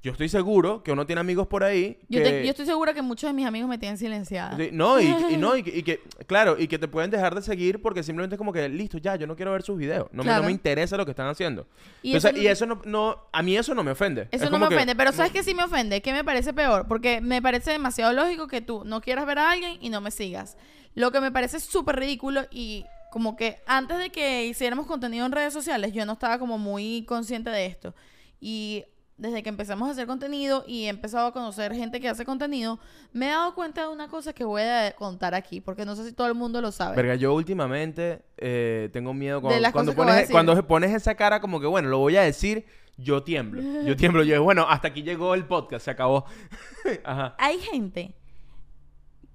Yo estoy seguro que uno tiene amigos por ahí yo, que... te- yo estoy segura que muchos de mis amigos me tienen silenciada. Sí, no, y, y no, y, que- y que, claro, y que te pueden dejar de seguir porque simplemente es como que, listo, ya, yo no quiero ver sus videos. No, me, no me interesa lo que están haciendo. Y eso, eso- y eso no, no, a mí eso no me ofende. Eso Es no me que- ofende, pero ¿sabes qué sí me ofende? ¿Qué me parece peor? Porque me parece demasiado lógico que tú no quieras ver a alguien y no me sigas. Lo que me parece súper ridículo y como que antes de que hiciéramos contenido en redes sociales yo no estaba como muy consciente de esto. Y desde que empezamos a hacer contenido y he empezado a conocer gente que hace contenido, me he dado cuenta de una cosa que voy a contar aquí, porque no sé si todo el mundo lo sabe. Verga, yo últimamente eh, tengo miedo cuando, pones, cuando pones esa cara como que, bueno, lo voy a decir, yo tiemblo. Yo tiemblo. Yo digo, bueno, hasta aquí llegó el podcast, se acabó. Ajá. Hay gente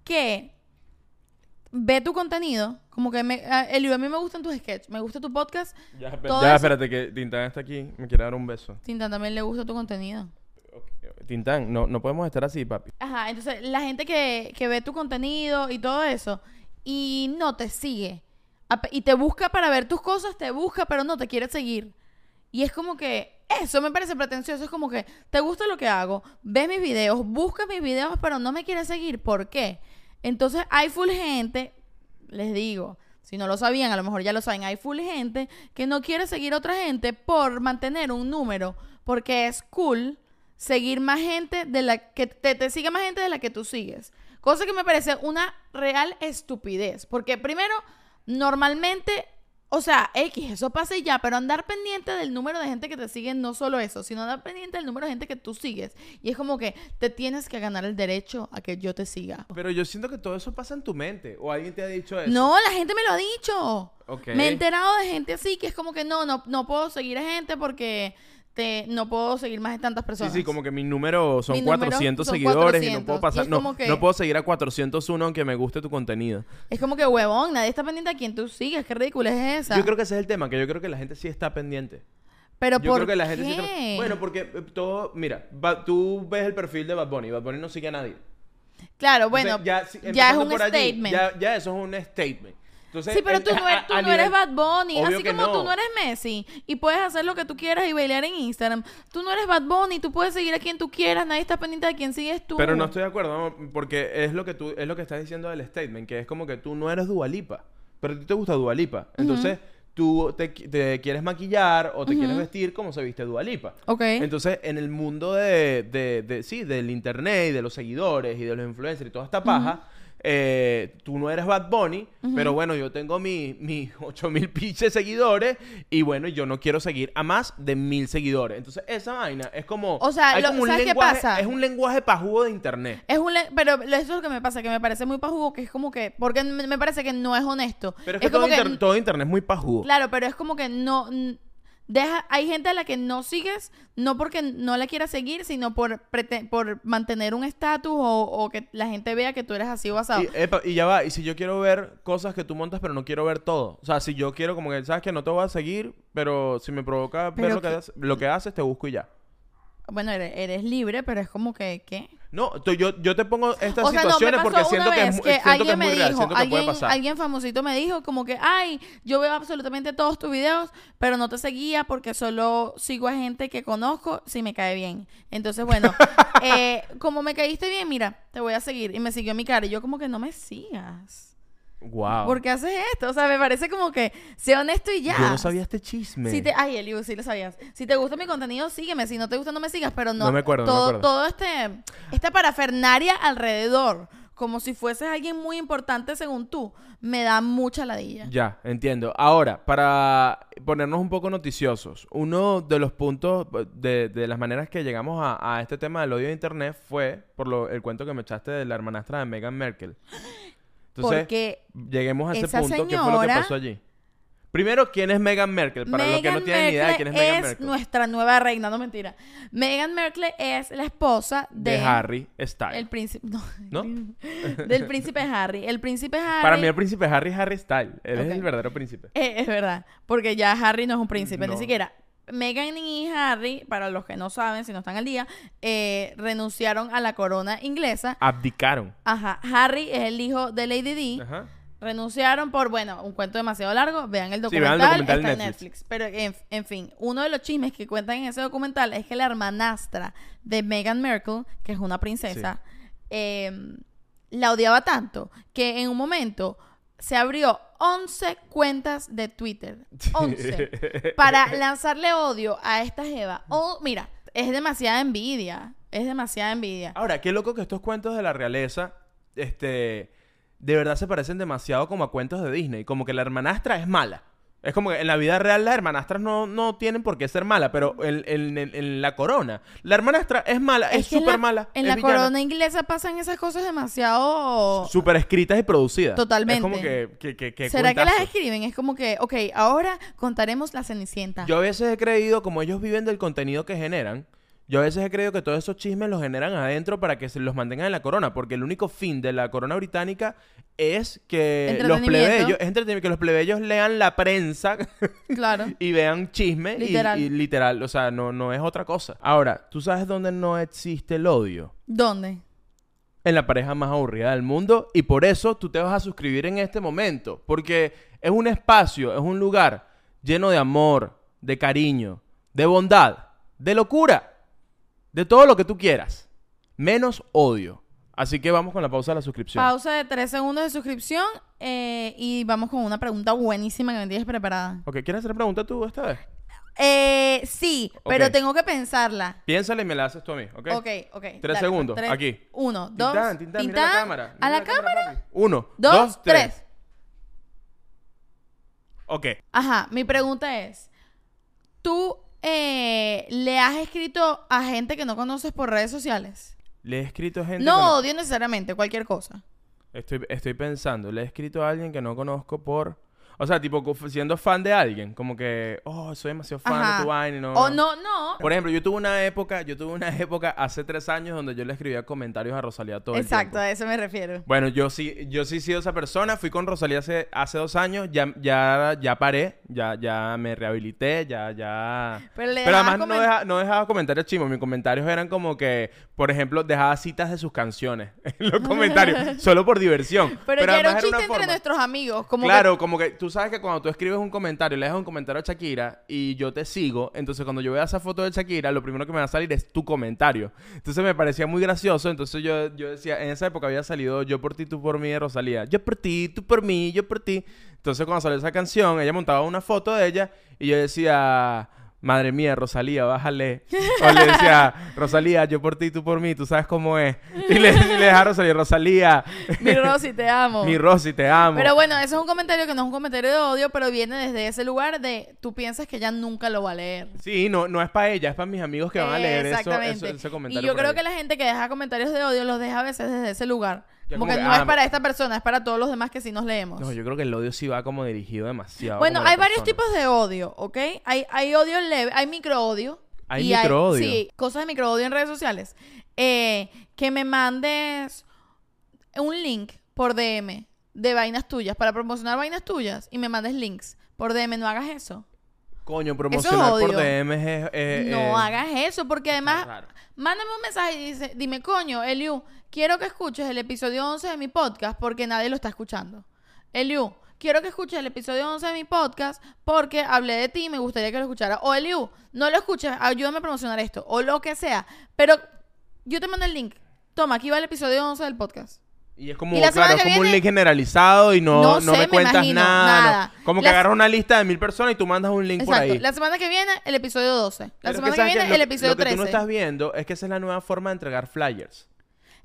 que ve tu contenido, como que me, a- Elio, a mí me gustan tus sketches, me gusta tu podcast, Ya, ya, eso- espérate, que Tintán está aquí. Me quiere dar un beso. Tintan también le gusta tu contenido. Ok, Tintán, no, no podemos estar así, papi. Ajá, entonces la gente que, que ve tu contenido y todo eso y no te sigue y te busca para ver tus cosas, te busca pero no te quiere seguir. Y es como que eso me parece pretencioso, es como que te gusta lo que hago, ves mis videos, busca mis videos pero no me quiere seguir, ¿por qué? Entonces hay full gente, les digo, si no lo sabían, a lo mejor ya lo saben, hay full gente que no quiere seguir a otra gente por mantener un número, porque es cool seguir más gente de la que te, te sigue más gente de la que tú sigues. Cosa que me parece una real estupidez. Porque primero, normalmente, o sea, X, eso pasa y ya, pero andar pendiente del número de gente que te sigue, no solo eso, sino andar pendiente del número de gente que tú sigues. Y es como que te tienes que ganar el derecho a que yo te siga. Pero yo siento que todo eso pasa en tu mente. ¿O alguien te ha dicho eso? No, la gente me lo ha dicho. Me he enterado de gente así que es como que no, no, no puedo seguir a gente porque te, no puedo seguir más de tantas Sí, personas. sí, como que mi número son Mi número 400 son seguidores y no 400, puedo pasar, es no, que- no puedo seguir a 401 aunque me guste tu contenido. Es como que huevón, nadie está pendiente a quien tú sigues. Qué ridícula es esa. Yo creo que ese es el tema, que yo creo que la gente sí está pendiente. Pero Yo ¿por creo que la gente sí qué? está... Bueno, porque eh, todo, mira, va- tú ves el perfil de Bad Bunny, Bad Bunny no sigue a nadie. Claro, bueno, Entonces, ya, si- es empezando un allí, statement. ya, ya eso es un statement. Entonces, sí, pero el- tú no, eres, tú a no eres nivel- Bad Bunny. Así como tú no. eres Messi y puedes hacer lo que tú quieras y bailar en Instagram. Tú no eres Bad Bunny, tú puedes seguir a quien tú quieras. Nadie está pendiente de quién sigues tú. Pero no estoy de acuerdo, porque es lo que tú es lo que estás diciendo del statement, que es como que tú no eres Dualipa, pero a ti te gusta Dualipa. Entonces, tú te, qui- te quieres maquillar o te quieres vestir como se viste Dualipa. Ok. Entonces, en el mundo de, de, de- sí, del internet y de los seguidores y de los influencers y toda esta paja, eh, tú no eres Bad Bunny, pero bueno, yo tengo mis mi 8000 pinches seguidores y bueno, yo no quiero seguir a más de mil seguidores. Entonces, esa vaina es como. O sea, lo- como un ¿sabes qué lenguaje- pasa? Es un lenguaje pajugo de internet. Es un pero eso es lo que me pasa, que me parece muy pajugo, que es como que, porque me, parece que no es honesto. Pero es que, todo, como que, inter- todo internet es muy pajugo. claro, pero es como que no, deja, hay gente a la que no sigues, no porque no la quieras seguir, sino por, prete- por mantener un estatus o, o que la gente vea que tú eres así o basado. Y, epa, y ya va, y si yo quiero ver cosas que tú montas, pero no quiero ver todo. O sea, si yo quiero como que, sabes que no te voy a seguir, pero si me provoca ver Pero lo que, que- haces, lo que haces, te busco y ya. Bueno, eres, eres libre, pero es como que, ¿qué? No, yo, yo te pongo estas O sea, situaciones porque siento que, es, que, siento que muy real, dijo, que puede alguien, pasar. alguien famosito me dijo como que, ay, yo veo absolutamente todos tus videos, pero no te seguía porque solo sigo a gente que conozco si me cae bien. Entonces, bueno, eh, como me caíste bien, mira, te voy a seguir. Y me siguió mi cara. Y yo como que no me sigas. Wow. ¿Por qué haces esto? O sea, me parece como que sé honesto y ya. Yo no sabía este chisme. Si te, ay, Eliu, sí lo sabías. Si te gusta mi contenido, sígueme. Si no te gusta, no me sigas. Pero no. No me acuerdo, no me todo, acuerdo. Todo este, esta parafernaria alrededor, como si fueses alguien muy importante según tú, me da mucha ladilla. Ya, entiendo. Ahora, para ponernos un poco noticiosos, uno de los puntos de, de las maneras que llegamos a, a este tema del odio de internet fue por lo, el cuento que me echaste de la hermanastra de Meghan Merkel. Entonces, Porque lleguemos a ese punto. ¿Qué fue lo que señora- pasó allí? Primero, ¿quién es Meghan Merkel? Para los que no Meghan tienen ni idea de quién es Meghan es Merkel. nuestra nueva reina, no mentira. Meghan Merkel es la esposa de, De Harry Styles. el príncipe, no, ¿No? del príncipe Harry. El príncipe Harry Para mí el príncipe Harry es Harry Styles. Él es el verdadero príncipe. Eh, es verdad, porque ya Harry no es un príncipe, No. ni siquiera. Meghan y Harry, para los que no saben, si no están al día, eh, renunciaron a la corona inglesa. Abdicaron. Ajá, Harry es el hijo de Lady Di. Ajá. Renunciaron por, bueno, un cuento demasiado largo. Vean el Sí, vean documental, el documental está en en Netflix. Netflix. Pero, en, en fin, uno de los chismes que cuentan en ese documental es que la hermanastra de Meghan Merkel, que es una princesa, eh, la odiaba tanto que en un momento se abrió 11 cuentas de Twitter. 11. para lanzarle odio a esta Jeva. Oh, mira, es demasiada envidia. Es demasiada envidia. Ahora, qué loco que estos cuentos de la realeza, este, de verdad se parecen demasiado como a cuentos de Disney. Como que la hermanastra es mala. Es como que en la vida real las hermanastras no, no tienen por qué ser malas, pero en, en- en- en la corona, la hermanastra es mala, es súper la- mala. En es la villana. corona inglesa pasan esas cosas demasiado... Súper escritas y producidas. Totalmente. Es como que... que, que- que ¿Será que las escriben? Es como que, ok, ahora contaremos la Cenicienta. Yo a veces he creído, como ellos viven del contenido que generan, yo a veces he creído que todos esos chismes los generan adentro para que se los mantengan en la corona, porque el único fin de la corona británica es que los plebeyos, es entretenimiento, que los plebeyos lean la prensa Claro. y vean chisme y- Literal. Y, literal, o sea, no, no es otra cosa. Ahora, ¿tú sabes dónde no existe el odio? ¿Dónde? en la pareja más aburrida del mundo y por eso tú te vas a suscribir en este momento, porque es un espacio, es un lugar lleno de amor, de cariño, de bondad, de locura, de todo lo que tú quieras, menos odio. Así que vamos con la pausa de la suscripción. Pausa de tres segundos de suscripción eh, y vamos con una pregunta buenísima que me tienes preparada. ok, ¿quieres hacer pregunta tú esta vez? Eh, sí, pero tengo que pensarla. Piénsala y me la haces tú a mí, ¿ok? Ok, ok. Tres dale, segundos, tres- aquí. Uno, dos. Tintán, Tintán, mira Tintán, la cámara. ¿A la cámara? papi. Uno, Dos, dos, tres. tres. Ok. Ajá, mi pregunta es, ¿tú eh, le has escrito a gente que no conoces por redes sociales? Le he escrito a gente... No que odio necesariamente, cualquier cosa. Estoy, estoy pensando, le he escrito a alguien que no conozco por... O sea, tipo, siendo fan de alguien. Como que, oh, soy demasiado fan Ajá. de tu vaina no... O no, no. Por ejemplo, yo tuve una época, yo tuve una época hace tres años donde yo le escribía comentarios a Rosalía todo el Exacto, tiempo. a eso me refiero. Bueno, yo sí, yo sí he sido esa persona. Fui con Rosalía hace, hace dos años. Ya, ya, ya paré. Ya, ya me rehabilité. Ya, ya. Pero le Pero además no, comen- deja- no dejaba comentarios chimos. Mis comentarios eran como que, por ejemplo, dejaba citas de sus canciones en los comentarios. solo por diversión. Pero, ya era un chiste entre forma- nuestros amigos. Como claro, como que tú sabes que cuando tú escribes un comentario, le dejas un comentario a Shakira y yo te sigo, entonces cuando yo vea esa foto de Shakira, lo primero que me va a salir es tu comentario. Entonces me parecía muy gracioso, entonces yo, yo decía, en esa época había salido Yo por ti, tú por mí de Rosalía. Yo por ti, tú por mí, yo por ti. Entonces cuando salió esa canción, ella montaba una foto de ella y yo decía... Madre mía, Rosalía, bájale. O le decía, Rosalía, yo por ti, tú por mí, tú sabes cómo es. Y le, y le dejaba a Rosalía, Rosalía, mi Rosy, te amo. mi Rosy, te amo. Pero bueno, eso es un comentario que no es un comentario de odio, pero viene desde ese lugar de tú piensas que ella nunca lo va a leer. Sí, no, no es para ella, es para mis amigos que van a leer eso, eso- ese y comentario. yo por creo ahí. que la gente que deja comentarios de odio los deja a veces desde ese lugar. Ya Como que no ah, es para esta persona, es para todos los demás que sí nos leemos. No, yo creo que el odio sí va como dirigido demasiado. Bueno, hay varios tipos de odio, ¿ok? Hay, hay odio leve, hay microodio. Hay y microodio. Sí, cosas de microodio en redes sociales. Eh, que me mandes un link por DM de vainas tuyas para promocionar vainas tuyas y me mandes links por DM. No hagas eso. Coño, promocionar por odio. DM es... es- no es- hagas eso porque además mándame un mensaje y dice, dime, coño, Eliu, quiero que escuches el episodio 11 de mi podcast porque nadie lo está escuchando. Eliu, quiero que escuches el episodio 11 de mi podcast porque hablé de ti y me gustaría que lo escuchara. O Eliu, no lo escuches, ayúdame a promocionar esto. O lo que sea. Pero yo te mando el link. Toma, aquí va el episodio 11 del podcast. Y es como, Y claro, es un link generalizado y no, No no, sé, me cuentas nada. no. Como que agarras una lista de mil personas y tú mandas un link por ahí. La semana que viene, el episodio 12. La Pero es semana que, ¿sabes viene, qué? el Lo- episodio Lo que 13. tú no estás viendo es que esa es la nueva forma de entregar flyers.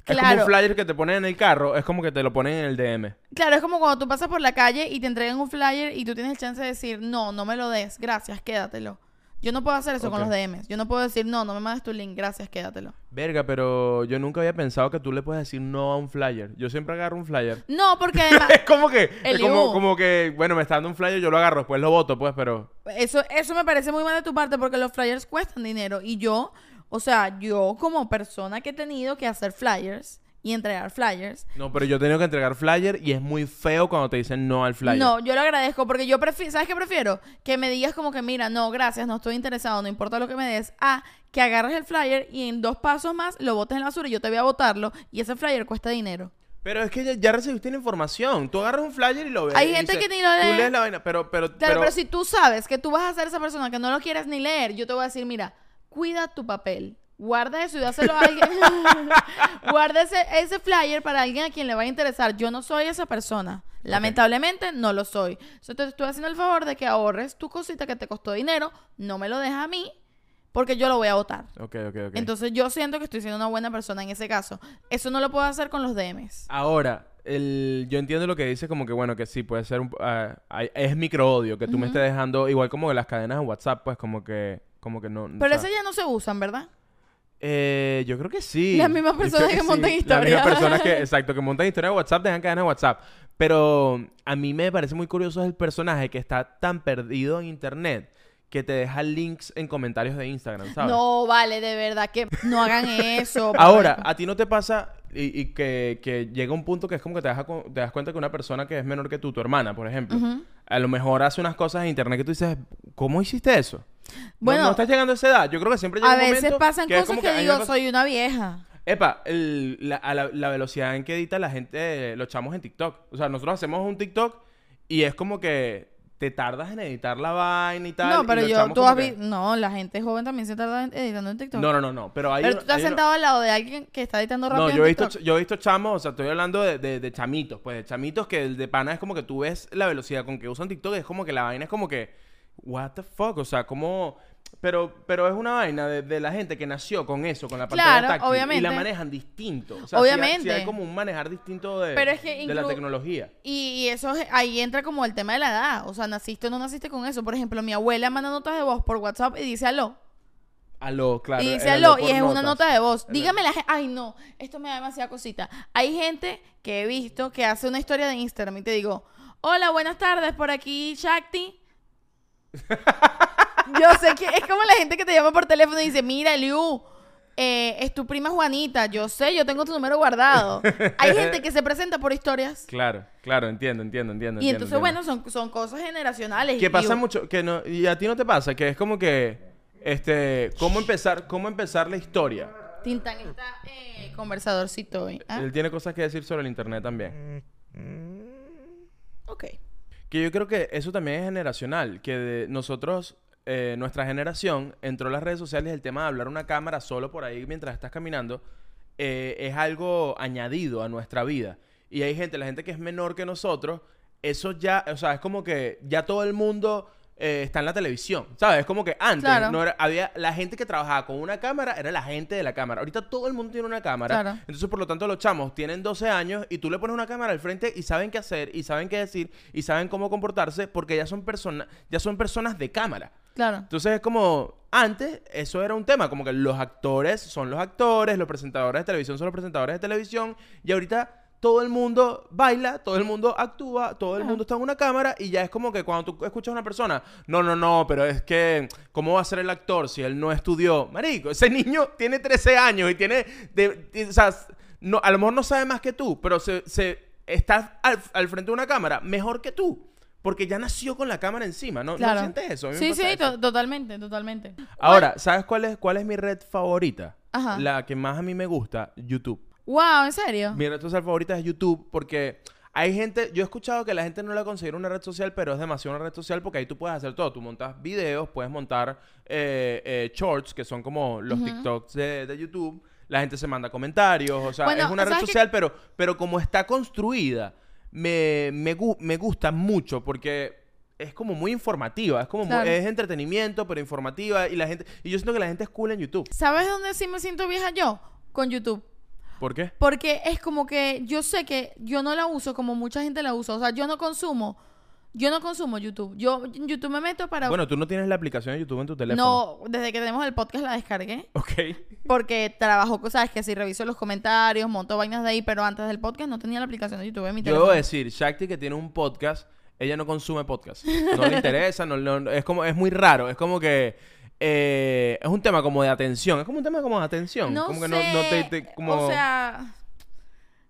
Es como Claro. un flyer que te ponen en el carro, es como que te lo ponen en el DM. Claro, es como cuando tú pasas por la calle y te entregan un flyer y tú tienes el chance de decir, no, no me lo des, gracias, quédatelo. Yo no puedo hacer eso con los DMs. Yo no puedo decir, no, no me mandes tu link, gracias, quédatelo. Verga, pero yo nunca había pensado que tú le puedes decir no a un flyer. Yo siempre agarro un flyer. No, porque además, Es como que, es como, como que, bueno, me está dando un flyer, yo lo agarro, después lo voto, pues, pero... eso, eso me parece muy mal de tu parte porque los flyers cuestan dinero. Y yo, o sea, yo como persona que he tenido que hacer flyers y entregar flyers, No, pero yo he tenido que entregar flyer y es muy feo cuando te dicen no al flyer. No, yo lo agradezco porque yo prefiero, ¿sabes qué prefiero? Que me digas como que, mira, no, gracias, no estoy interesado, no importa lo que me des, a que agarres el flyer y en dos pasos más lo botes en la basura y yo te voy a botarlo y ese flyer cuesta dinero. Pero es que ya, ya recibiste la información. Tú agarras un flyer y lo ves. Hay gente dice- que ni lo lee. Tú lees la vaina, pero... pero, Claro, pero, si tú sabes que tú vas a ser esa persona que no lo quieres ni leer, yo te voy a decir, mira, cuida tu papel. Guarda eso y dáselo a alguien. Guarda ese, ese flyer para alguien a quien le va a interesar. Yo no soy esa persona. Lamentablemente no lo soy. Entonces te estoy haciendo el favor de que ahorres tu cosita que te costó dinero, no me lo dejas a mí, porque yo lo voy a votar. Ok, ok, ok. Entonces yo siento que estoy siendo una buena persona en ese caso. Eso no lo puedo hacer con los DMs. Ahora, el, yo entiendo lo que dices, como que bueno, que sí, puede ser un... hay- es microodio, que tú me estés dejando, igual como que las cadenas de WhatsApp, pues como que... Como que no... Pero esas ya no se usan, ¿verdad? Eh, yo creo que sí. Las mismas personas que montan Las historias. mismas personas que, exacto, que montan historias de WhatsApp, dejan cadenas de WhatsApp. Pero a mí me parece muy curioso el personaje que está tan perdido en internet que te deja links en comentarios de Instagram, ¿sabes? No, vale, de verdad que no hagan eso. Ahora, ¿a ti no te pasa y, y que, que llega un punto que es como que te das, cu- te das cuenta que una persona que es menor que tú, tu hermana, por ejemplo, a lo mejor hace unas cosas en internet que tú dices, ¿cómo hiciste eso? No- Bueno, no, estás llegando a esa edad. Yo creo que siempre llega a un veces momento pasan que es cosas como que, digo, soy una vieja. Epa, el- la, a la, la velocidad en que edita la gente, los chamos en TikTok. O sea, nosotros hacemos un TikTok y es como que te tardas en editar la vaina y tal. No, y pero los yo, chamos tú como has que- visto. No, la gente joven también se tarda en- editando en TikTok. No, no, no, no. Pero hay pero tú hay uno- sentado al lado de alguien que está editando rápido No, en yo he, visto, TikTok. ch- yo he visto chamos, o sea, estoy hablando de, de- de chamitos, pues de chamitos que el de pana es como que tú ves la velocidad con que usan TikTok es como que la vaina es como que, what the fuck, o sea, como... Pero, pero es una vaina de, de la gente que nació con eso, con la pantalla Claro, táctil, y obviamente. la manejan distinto. O sea, hay- hay, Obviamente. como un manejar distinto de, Pero es que de la tecnología. Y, y eso es- ahí entra como el tema de la edad. O sea, naciste o no naciste con eso. Por ejemplo, mi abuela manda notas de voz por WhatsApp y dice aló. Aló, claro. y dice aló, y es una nota de voz. Dígame la gente. Ay, no, esto me da demasiada cosita. Hay gente que he visto que hace una historia de Instagram y te digo, hola, buenas tardes, por aquí Shakti. Yo sé que es como la gente que te llama por teléfono y dice, mira, Liu, eh, es tu prima Juanita. Yo sé, yo tengo tu número guardado. Hay gente que se presenta por historias. Claro, claro, entiendo, entiendo, entiendo. Y entonces, entiendo. bueno, son, son cosas generacionales. Que pasa mucho, que no, y a ti no te pasa, que es como que, este, cómo empezar, cómo empezar la historia. Tintán está eh, conversadorcito hoy. ¿ah? Él tiene cosas que decir sobre el internet también. Ok. Que yo creo que eso también es generacional, que de nosotros, eh, nuestra generación, entró a las redes sociales el tema de hablar una cámara solo por ahí mientras estás caminando, eh, es algo añadido a nuestra vida. Y hay gente, la gente que es menor que nosotros, eso ya, o sea, es como que ya todo el mundo eh, está en la televisión, ¿sabes? Es como que antes Claro. no era, había la gente que trabajaba con una cámara, era la gente de la cámara. Ahorita todo el mundo tiene una cámara. Claro. Entonces, por lo tanto, los chamos tienen 12 años y tú le pones una cámara al frente y saben qué hacer, y saben qué decir, y saben cómo comportarse, porque ya son personas, ya son personas de cámara. Claro. Entonces es como, antes eso era un tema, como que los actores son los actores, los presentadores de televisión son los presentadores de televisión, y ahorita todo el mundo baila, todo el mundo actúa, todo el Ajá. mundo está en una cámara, y ya es como que cuando tú escuchas a una persona, no, no, no, pero es que, ¿cómo va a ser el actor si él no estudió? Marico, ese niño tiene 13 años y tiene, de, o sea, no, a lo mejor no sabe más que tú, pero se, se está al, al frente de una cámara mejor que tú. Porque ya nació con la cámara encima, ¿no? ¿No sientes eso? Sí, sí, eso. totalmente, totalmente. Ahora, ¿sabes cuál es, cuál es mi red favorita? Ajá. La que más a mí me gusta, YouTube. Wow, ¿en serio? Mi red social favorita es YouTube porque hay gente, yo he escuchado que la gente no la considera una red social, pero es demasiado una red social porque ahí tú puedes hacer todo. Tú montas videos, puedes montar eh, eh, shorts, que son como los TikToks de, de YouTube. La gente se manda comentarios, o sea, Bueno, es una red social, pero, pero como está construida, me, me, gu- me gusta mucho porque es como muy informativa, es como muy- Claro. es entretenimiento, pero informativa y la gente y yo siento que la gente es cool en YouTube. ¿Sabes dónde sí me siento vieja yo? Con YouTube. ¿Por qué? Porque es como que yo sé que yo no la uso como mucha gente la usa. O sea, yo no consumo, yo no consumo YouTube. Yo en YouTube me meto para... Bueno, tú no tienes la aplicación de YouTube en tu teléfono. no, desde que tenemos el podcast la descargué. Ok. Porque trabajo, sabes que si reviso los comentarios, monto vainas de ahí, pero antes del podcast no tenía la aplicación de YouTube en mi Yo teléfono. debo decir, Shakti que tiene un podcast, ella no consume podcast. No le interesa, no, no- es como, es muy raro. Es como que eh, es un tema como de atención. Es como un tema como de atención. No como sé, que no, no te, te- como... o sea,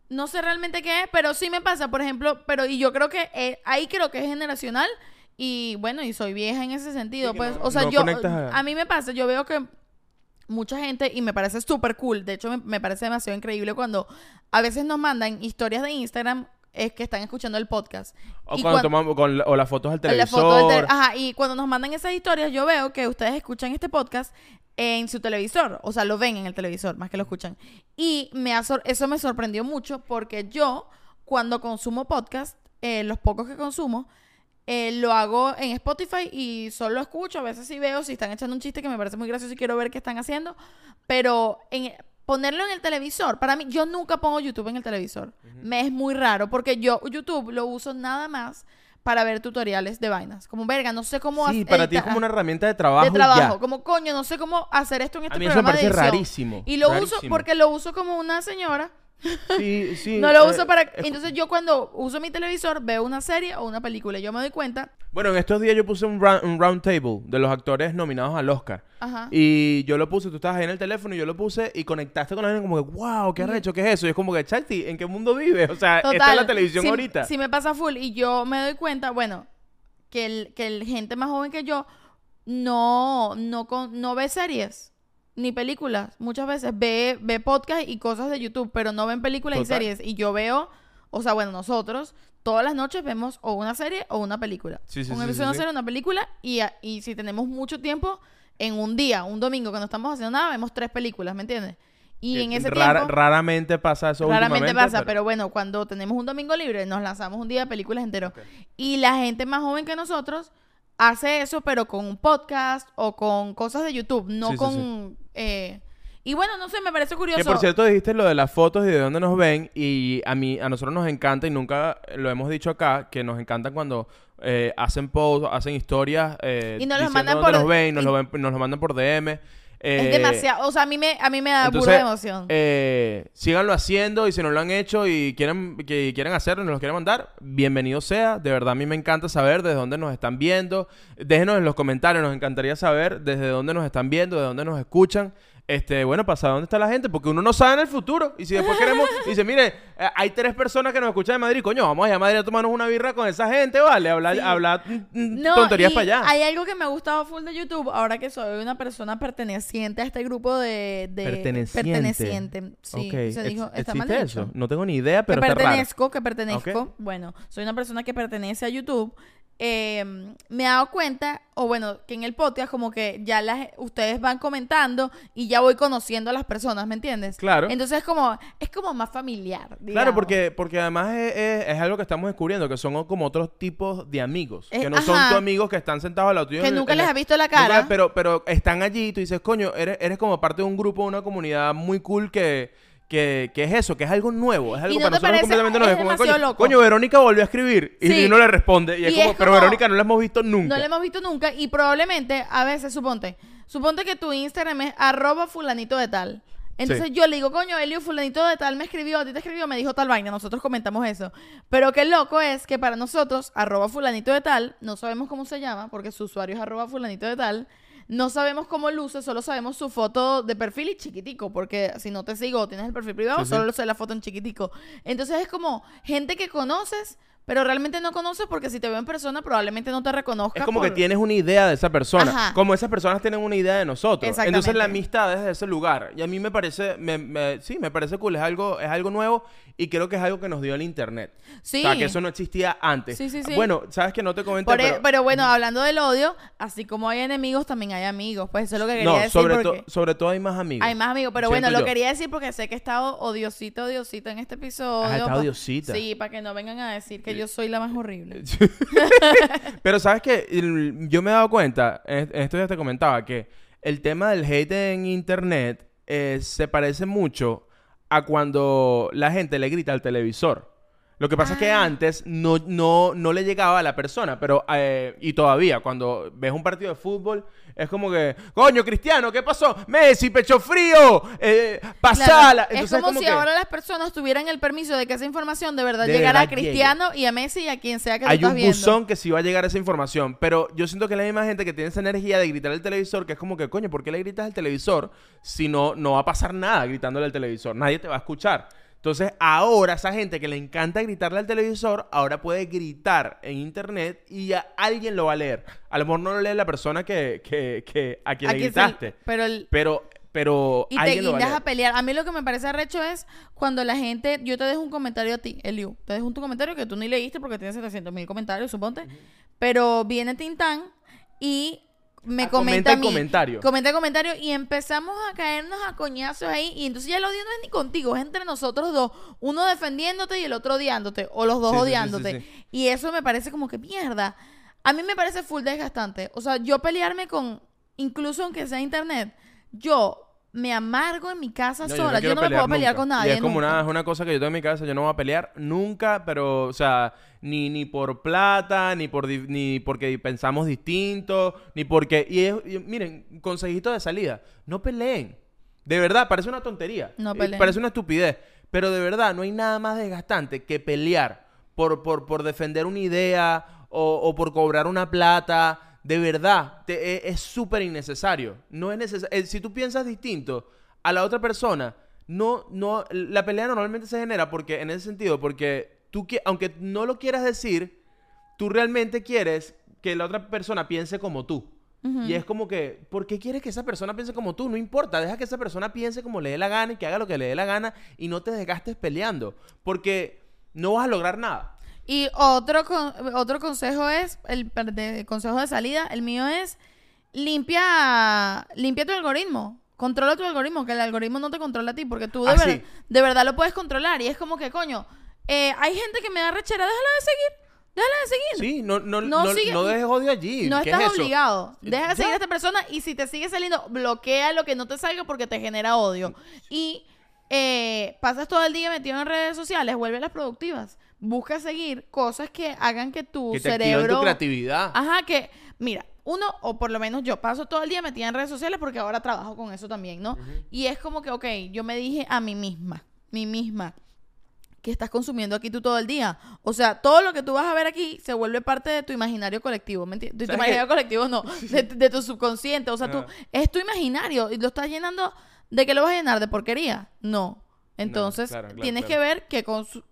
no sé realmente qué es, pero sí me pasa, por ejemplo, pero y yo creo que eh, ahí creo que es generacional y bueno, y soy vieja en ese sentido, Sí, pues, no- o sea, yo a- a mí me pasa, yo veo que mucha gente y me parece súper cool, de hecho me, me parece demasiado increíble cuando a veces nos mandan historias de Instagram es que están escuchando el podcast. o Y cuando cuan- tomamos con o las fotos al la televisor. foto del tele- Ajá, y cuando nos mandan esas historias, yo veo que ustedes escuchan este podcast en su televisor, o sea, lo ven en el televisor, más que lo escuchan. Y me ha sor- eso me sorprendió mucho porque yo, cuando consumo podcast, eh, los pocos que consumo, eh, lo hago en Spotify y solo escucho, a veces sí veo si están echando un chiste que me parece muy gracioso y quiero ver qué están haciendo, pero en, ponerlo en el televisor, para mí, yo nunca pongo YouTube en el televisor. Me es muy raro porque yo YouTube lo uso nada más para ver tutoriales de vainas. Como verga, no sé cómo Sí, hacer- para ti es como una herramienta de trabajo. de trabajo, ya. como coño, no sé cómo hacer esto en este A mí eso me programa de parece rarísimo. Y lo uso porque lo uso como una señora. Sí, sí. No lo eh, uso para. es- Entonces yo cuando uso mi televisor veo una serie o una película. y Yo me doy cuenta. Bueno, en estos días yo puse un round, un round table de los actores nominados al Oscar. Ajá. Y yo lo puse, tú estabas ahí en el teléfono y yo lo puse y conectaste con alguien como que, wow, qué arrecho, ¿qué es eso? Y es como que, Charty, ¿en qué mundo vives? O sea, esta es la televisión si, ahorita. Si me pasa full y yo me doy cuenta, bueno, que el, que el gente más joven que yo no, no, con- no ve series ni películas. Muchas veces ve, ve podcast y cosas de YouTube, pero no ven películas y Total. series. Y yo veo, o sea, bueno, nosotros todas las noches vemos o una serie o una película. Sí, sí, un sí, episodio de sí, una sí. serie, una película. Y, y si tenemos mucho tiempo, en un día, un domingo que no estamos haciendo nada, vemos tres películas, ¿me entiendes? Y Que en ese rara- tiempo... Raramente pasa eso Raramente pasa, pero... bueno, cuando tenemos un domingo libre, nos lanzamos un día de películas entero. Y la gente más joven que nosotros hace eso, pero con un podcast o con cosas de YouTube, no Sí, sí, con... eh, y bueno, no sé, me parece curioso. Que por cierto dijiste lo de las fotos y de dónde nos ven y a mí a nosotros nos encanta y nunca lo hemos dicho acá que nos encantan cuando eh, hacen posts, hacen historias eh, Y nos los mandan por- nos ven, nos y- lo ven, nos lo mandan por DM. Eh, es demasiado, o sea, a mí me, a mí me da entonces, pura emoción. eh, síganlo haciendo y si no lo han hecho y quieren que quieren hacerlo y nos lo quieren mandar, bienvenido sea. De verdad a mí me encanta saber desde dónde nos están viendo. Déjenos en los comentarios, nos encantaría saber desde dónde nos están viendo, de dónde nos escuchan. Este, bueno, saber dónde está la gente, porque uno no sabe en el futuro. Y si después queremos, dice, mire, eh, hay tres personas que nos escuchan de Madrid, coño, vamos allá a Madrid a tomarnos una birra con esa gente, ¿vale? Hablar, Sí. hablar mm, mm, No, tonterías y para allá. Hay algo que me ha gustado full de YouTube, ahora que soy una persona perteneciente a este grupo de... de Perteneciente. perteneciente. Sí, se dijo, está mal ¿existe dicho. eso? No tengo ni idea, pero que está raro. pertenezco, que pertenezco. Bueno, soy una persona que pertenece a YouTube. Eh, me he dado cuenta, o bueno, que en el podcast como que ya las, ustedes van comentando y ya voy conociendo a las personas, ¿me entiendes? Claro. Entonces es como, es como más familiar. Claro, porque, porque además es, es- es algo que estamos descubriendo, que son como otros tipos de amigos. Eh, que no son tus amigos que están sentados al lado tuyo. Que en- nunca en les la- has visto la Nunca- cara. pero, pero están allí y tú dices, coño, eres, eres como parte de un grupo, una comunidad muy cool que, que, que es eso, que es algo nuevo. Es algo no para nosotros parece- completamente nuevo. es como, demasiado coño, loco. coño, Verónica volvió a escribir y, Sí. y no le responde. Y es Y como, es pero Verónica no la hemos visto nunca. No la hemos visto nunca y probablemente a veces, suponte, suponte que tu Instagram es arroba fulanito de tal. Entonces Sí. yo le digo, coño, Elio, fulanito de tal me escribió, a ti te escribió, me dijo tal vaina, nosotros comentamos eso. Pero qué loco es que para nosotros, arroba fulanito de tal, no sabemos cómo se llama, porque su usuario es arroba fulanito de tal, no sabemos cómo luce, solo sabemos su foto de perfil y chiquitico, porque si no te sigo o tienes el perfil privado, Sí, sí. solo sé la foto en chiquitico. Entonces es como gente que conoces, pero realmente no conoces porque si te veo en persona probablemente no te reconozca. Es como que tienes una idea de esa persona. Ajá. Como esas personas tienen una idea de nosotros. Entonces la amistad es de ese lugar. Y a mí me parece, me, me- sí, me parece cool. Es algo, es algo nuevo y creo que es algo que nos dio el internet. Sí. O sea, que eso no existía antes. Sí, sí, sí. Bueno, sabes que no te comenté, Por e- pero... pero... bueno, hablando del odio, así como hay enemigos, también hay amigos. Pues eso es lo que quería no, decir. sobre, to- porque sobre todo hay más amigos. hay más amigos. Pero bueno, lo yo. quería decir porque sé que he estado odiosito, odiosito en este episodio. Has estado odiosita. Sí, para que no vengan a decir que yo soy la más horrible. Pero sabes que yo me he dado cuenta, en estos días te comentaba, que el tema del hate en internet eh, se parece mucho a cuando la gente le grita al televisor. Lo que pasa es que Ah. antes no, no, no le llegaba a la persona, pero eh, y todavía cuando ves un partido de fútbol es como que, coño, Cristiano, ¿qué pasó? Messi, pecho frío, eh, pasala. Claro, es como, si que ahora las personas tuvieran el permiso de que esa información de verdad De llegara a llegue. Cristiano y a Messi y a quien sea que hay estás un viendo. buzón que sí va a llegar esa información, pero yo siento que es la misma gente que tiene esa energía de gritar al televisor, que es como que, coño, ¿por qué le gritas al televisor si no, no va a pasar nada gritándole al televisor? Nadie te va a escuchar. Entonces, ahora esa gente que le encanta gritarle al televisor, ahora puede gritar en internet y a alguien lo va a leer. A lo mejor no lo lee la persona que, que, que a quien le gritaste, pero el, pero, pero Y te guindas a pelear. A mí lo que me parece arrecho es cuando la gente. Yo te dejo un comentario a ti, Eliu. Te dejo un tu comentario que tú ni leíste porque tienes 700 mil comentarios, suponte. Pero viene Tintán y me Ah, comenta comenta comentario. Comenta el comentario y empezamos a caernos a coñazos ahí. Y entonces ya el odio no es ni contigo, es entre nosotros dos. Uno defendiéndote y el otro odiándote. O los dos Sí, sí, odiándote. sí. Y eso me parece como que mierda. A mí me parece full desgastante. O sea, yo pelearme con, incluso aunque sea internet, yo me amargo en mi casa No, sola. Yo no, me puedo pelear con Y nadie. es como nunca. una, es una cosa que yo tengo en mi cabeza, yo no voy a pelear nunca, pero, o sea, ni, ni por plata, ni por ni porque pensamos distinto, ni porque... Y, es- y miren, consejito de salida, no peleen. De verdad, parece una tontería. No peleen. Parece una estupidez. Pero de verdad, no hay nada más desgastante que pelear por, por, por defender una idea o, o por cobrar una plata. De verdad, te- e- es súper innecesario. No es necesario. Si tú piensas distinto a la otra persona, no, no, la pelea normalmente se genera porque, en ese sentido, porque tú, aunque no lo quieras decir, tú realmente quieres que la otra persona piense como tú. Y es como que, ¿por qué quieres que esa persona piense como tú? No importa, deja que esa persona piense como le dé la gana y que haga lo que le dé la gana y no te desgastes peleando, porque no vas a lograr nada. Y otro, con- otro consejo es, el, de- consejo de salida, el mío es, limpia, limpia tu algoritmo. Controla tu algoritmo, que el algoritmo no te controla a ti, porque tú de, Ah, ver- sí. de verdad lo puedes controlar. Y es como que, coño, eh, hay gente que me da rechera, déjala de seguir, déjala de seguir. Sí, no, no, No no, sigue- no dejes odio allí. No ¿Qué estás es eso? obligado. Deja de seguir a esta persona y si te sigue saliendo, bloquea lo que no te salga porque te genera odio. Y eh, pasas todo el día metido en redes sociales, vuelve las productivas. Busca seguir cosas que hagan que tu Que te cerebro... tu creatividad. Ajá, que, mira, uno, o por lo menos yo, paso todo el día metida en redes sociales porque ahora trabajo con eso también, ¿no? Y es como que, ok, yo me dije a mí misma, mí misma, que estás consumiendo aquí tú todo el día. O sea, todo lo que tú vas a ver aquí se vuelve parte de tu imaginario colectivo, ¿me entiendes? De tu ¿Sabes imaginario qué? colectivo, no, de, de tu subconsciente. O sea, tú, Ah. es tu imaginario y lo estás llenando, ¿de qué lo vas a llenar? ¿De porquería? No. Entonces, claro, claro, tienes claro. que ver qué,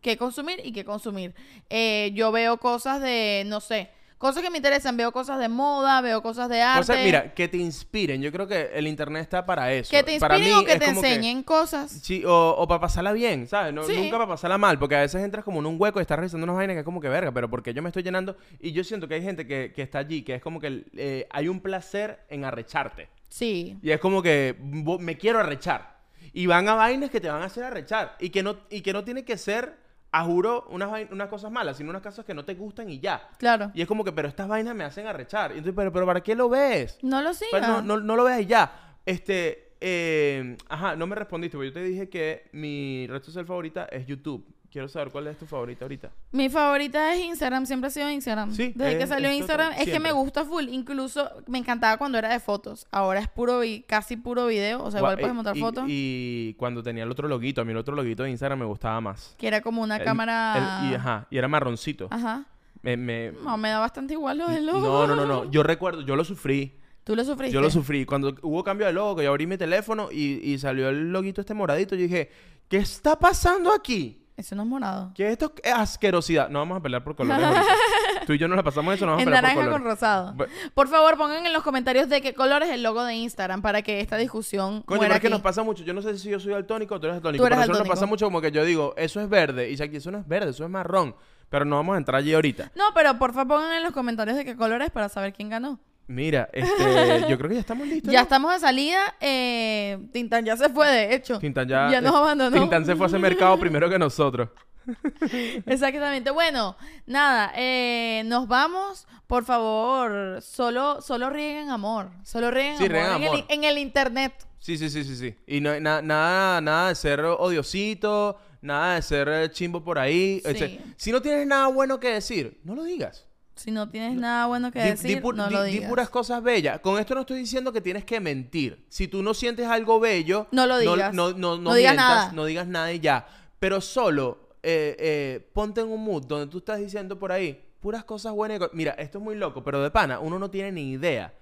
qué consumir y qué consumir. Eh, yo veo cosas de, no sé, cosas que me interesan. Veo cosas de moda, veo cosas de arte. Cosas, mira, que te inspiren. Yo creo que el internet está para eso. que te Para inspiren mí o que te enseñen cosas. Sí, o, o para pasarla bien, ¿sabes? No, Sí. Nunca para pasarla mal, porque a veces entras como en un hueco y estás revisando unas vainas que es como que verga, pero porque yo me estoy llenando. Y yo siento que hay gente que, que está allí, que es como que eh, hay un placer en arrecharte. Sí. Y es como que bo- me quiero arrechar. Y van a vainas que te van a hacer arrechar. Y que no, y que no tiene que ser, a juro, unas, unas cosas malas, sino unas cosas que no te gustan y ya. Claro. Y es como que, pero estas vainas me hacen arrechar. Y entonces, pero, pero ¿para qué lo ves? No lo sigas. no, no, no lo veas y ya. Este, eh, ajá, no me respondiste, porque yo te dije que mi red social favorita es YouTube. Quiero saber cuál es tu favorita ahorita. Mi favorita es Instagram, siempre ha sido Instagram. Sí, Desde que salió es Instagram, total, es que me gusta full. Incluso me encantaba cuando era de fotos. Ahora es puro, vi- casi puro video. O sea, igual Gua- puedes eh, montar y, fotos. Y cuando tenía el otro loguito, a mí el otro loguito de Instagram me gustaba más. que era como una El- cámara. el- y, ajá, y era marroncito. Ajá. Me, me- No, me da bastante igual lo del logo. no, no, no, no. Yo recuerdo, yo lo sufrí. ¿Tú lo sufriste? Yo lo sufrí. Cuando hubo cambio de logo, que yo abrí mi teléfono y, y salió el loguito este moradito, yo dije, ¿qué está pasando aquí? Eso no es morado. ¿Qué es esto? ¿Qué asquerosidad? No vamos a pelear por colores. Tú y yo no la pasamos eso, no vamos a En pelear naranja por con colores. rosado. Bu- Por favor, pongan en los comentarios de qué color es el logo de Instagram para que esta discusión Coño, muera pero es que aquí. nos pasa mucho. Yo no sé si yo soy daltónico o tú eres daltónico. Tú eres pero a nosotros nos pasa mucho como que yo digo, eso es verde. Y aquí eso no es verde, eso es marrón. Pero no vamos a entrar allí ahorita. No, pero por favor pongan en los comentarios de qué color es para saber quién ganó. Mira, este, yo creo que ya estamos listos. Ya ¿no? estamos de salida. Eh, Tintan ya se fue, de hecho. Tintan ya, Ya nos eh, abandonó. Tintan se fue a hacer mercado primero que nosotros. Exactamente. Bueno, nada, eh, nos vamos. Por favor, solo, solo rieguen amor. Solo rieguen Sí, amor, rieguen en, El, amor. en el internet. Sí, sí, sí, sí, sí. Y no, na- nada, nada de ser odiosito, nada de ser eh, chimbo por ahí. O sea, Sí. si no tienes nada bueno que decir, no lo digas. Si no tienes nada bueno que Di- decir, di pu- no di- lo di digas. puras cosas bellas. Con esto no estoy diciendo que tienes que mentir. Si tú no sientes algo bello, No lo digas. No, no, no, No digas mientas, nada. no digas nada y ya. Pero solo eh, eh, ponte en un mood donde tú estás diciendo por ahí puras cosas buenas. y Mira, esto es muy loco, pero de pana, uno no tiene ni idea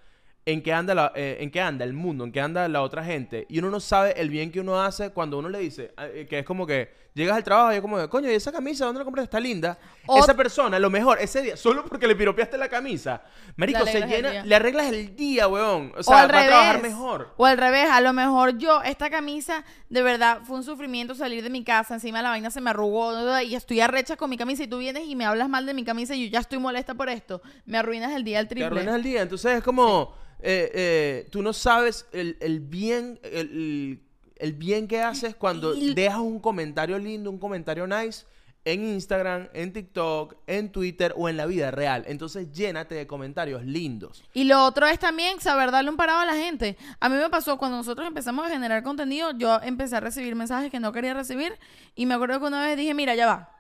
en qué anda la- eh, en qué anda el mundo, en qué anda la otra gente. Y uno no sabe el bien que uno hace cuando uno le dice, eh, que es como que llegas al trabajo y es como, coño, ¿y esa camisa dónde la compraste? Está linda. O- esa persona, a lo mejor, ese día, solo porque le piropeaste la camisa, marico, se llena, le arreglas el día, weón. O O sea, al va a trabajar revés. mejor. O al revés, a lo mejor yo, esta camisa, de verdad, fue un sufrimiento salir de mi casa, encima la vaina se me arrugó y estoy arrecha con mi camisa y tú vienes y me hablas mal de mi camisa y yo ya estoy molesta por esto. Me arruinas el día al Te triple. arruinas el día. Entonces es como, eh, eh, tú no sabes el, el bien, el, el- bien que haces cuando Y- dejas un comentario lindo, un comentario nice en Instagram, en TikTok, en Twitter o en la vida real. Entonces llénate de comentarios lindos. Y lo otro es también saber darle un parado a la gente. A mí me pasó cuando nosotros empezamos a generar contenido, yo empecé a recibir mensajes que no quería recibir y me acuerdo que una vez dije, mira, ya va.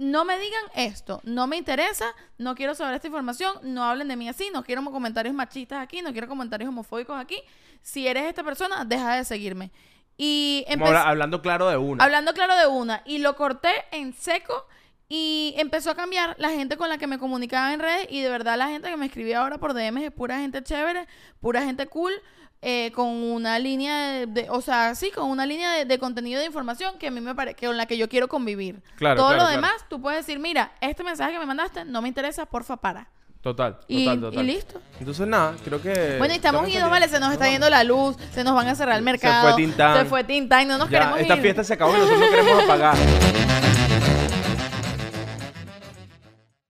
No me digan esto, no me interesa, no quiero saber esta información, no hablen de mí así, no quiero comentarios machistas aquí, no quiero comentarios homofóbicos aquí. Si eres esta persona, deja de seguirme. Y empecé... habla- hablando claro de una. Hablando claro de una. Y lo corté en seco. Y empezó a cambiar la gente con la que me comunicaba en redes. Y de verdad la gente que me escribía ahora por DMs es pura gente chévere, pura gente cool. Eh, con una línea de, de- o sea, sí, con una línea de, de contenido de información que a mí me parece, con la que yo quiero convivir. Claro, Todo claro, lo claro. demás, tú puedes decir, mira, este mensaje que me mandaste no me interesa, porfa, para. Total, total, Y, total. y listo. Entonces nada, creo que... Bueno, y estamos que idos, vale, se nos está yendo la luz, se nos van a cerrar el mercado. fue Tintán. Se fue Tintán, no nos Ya, queremos esta ir. fiesta se acabó y nosotros no queremos apagar.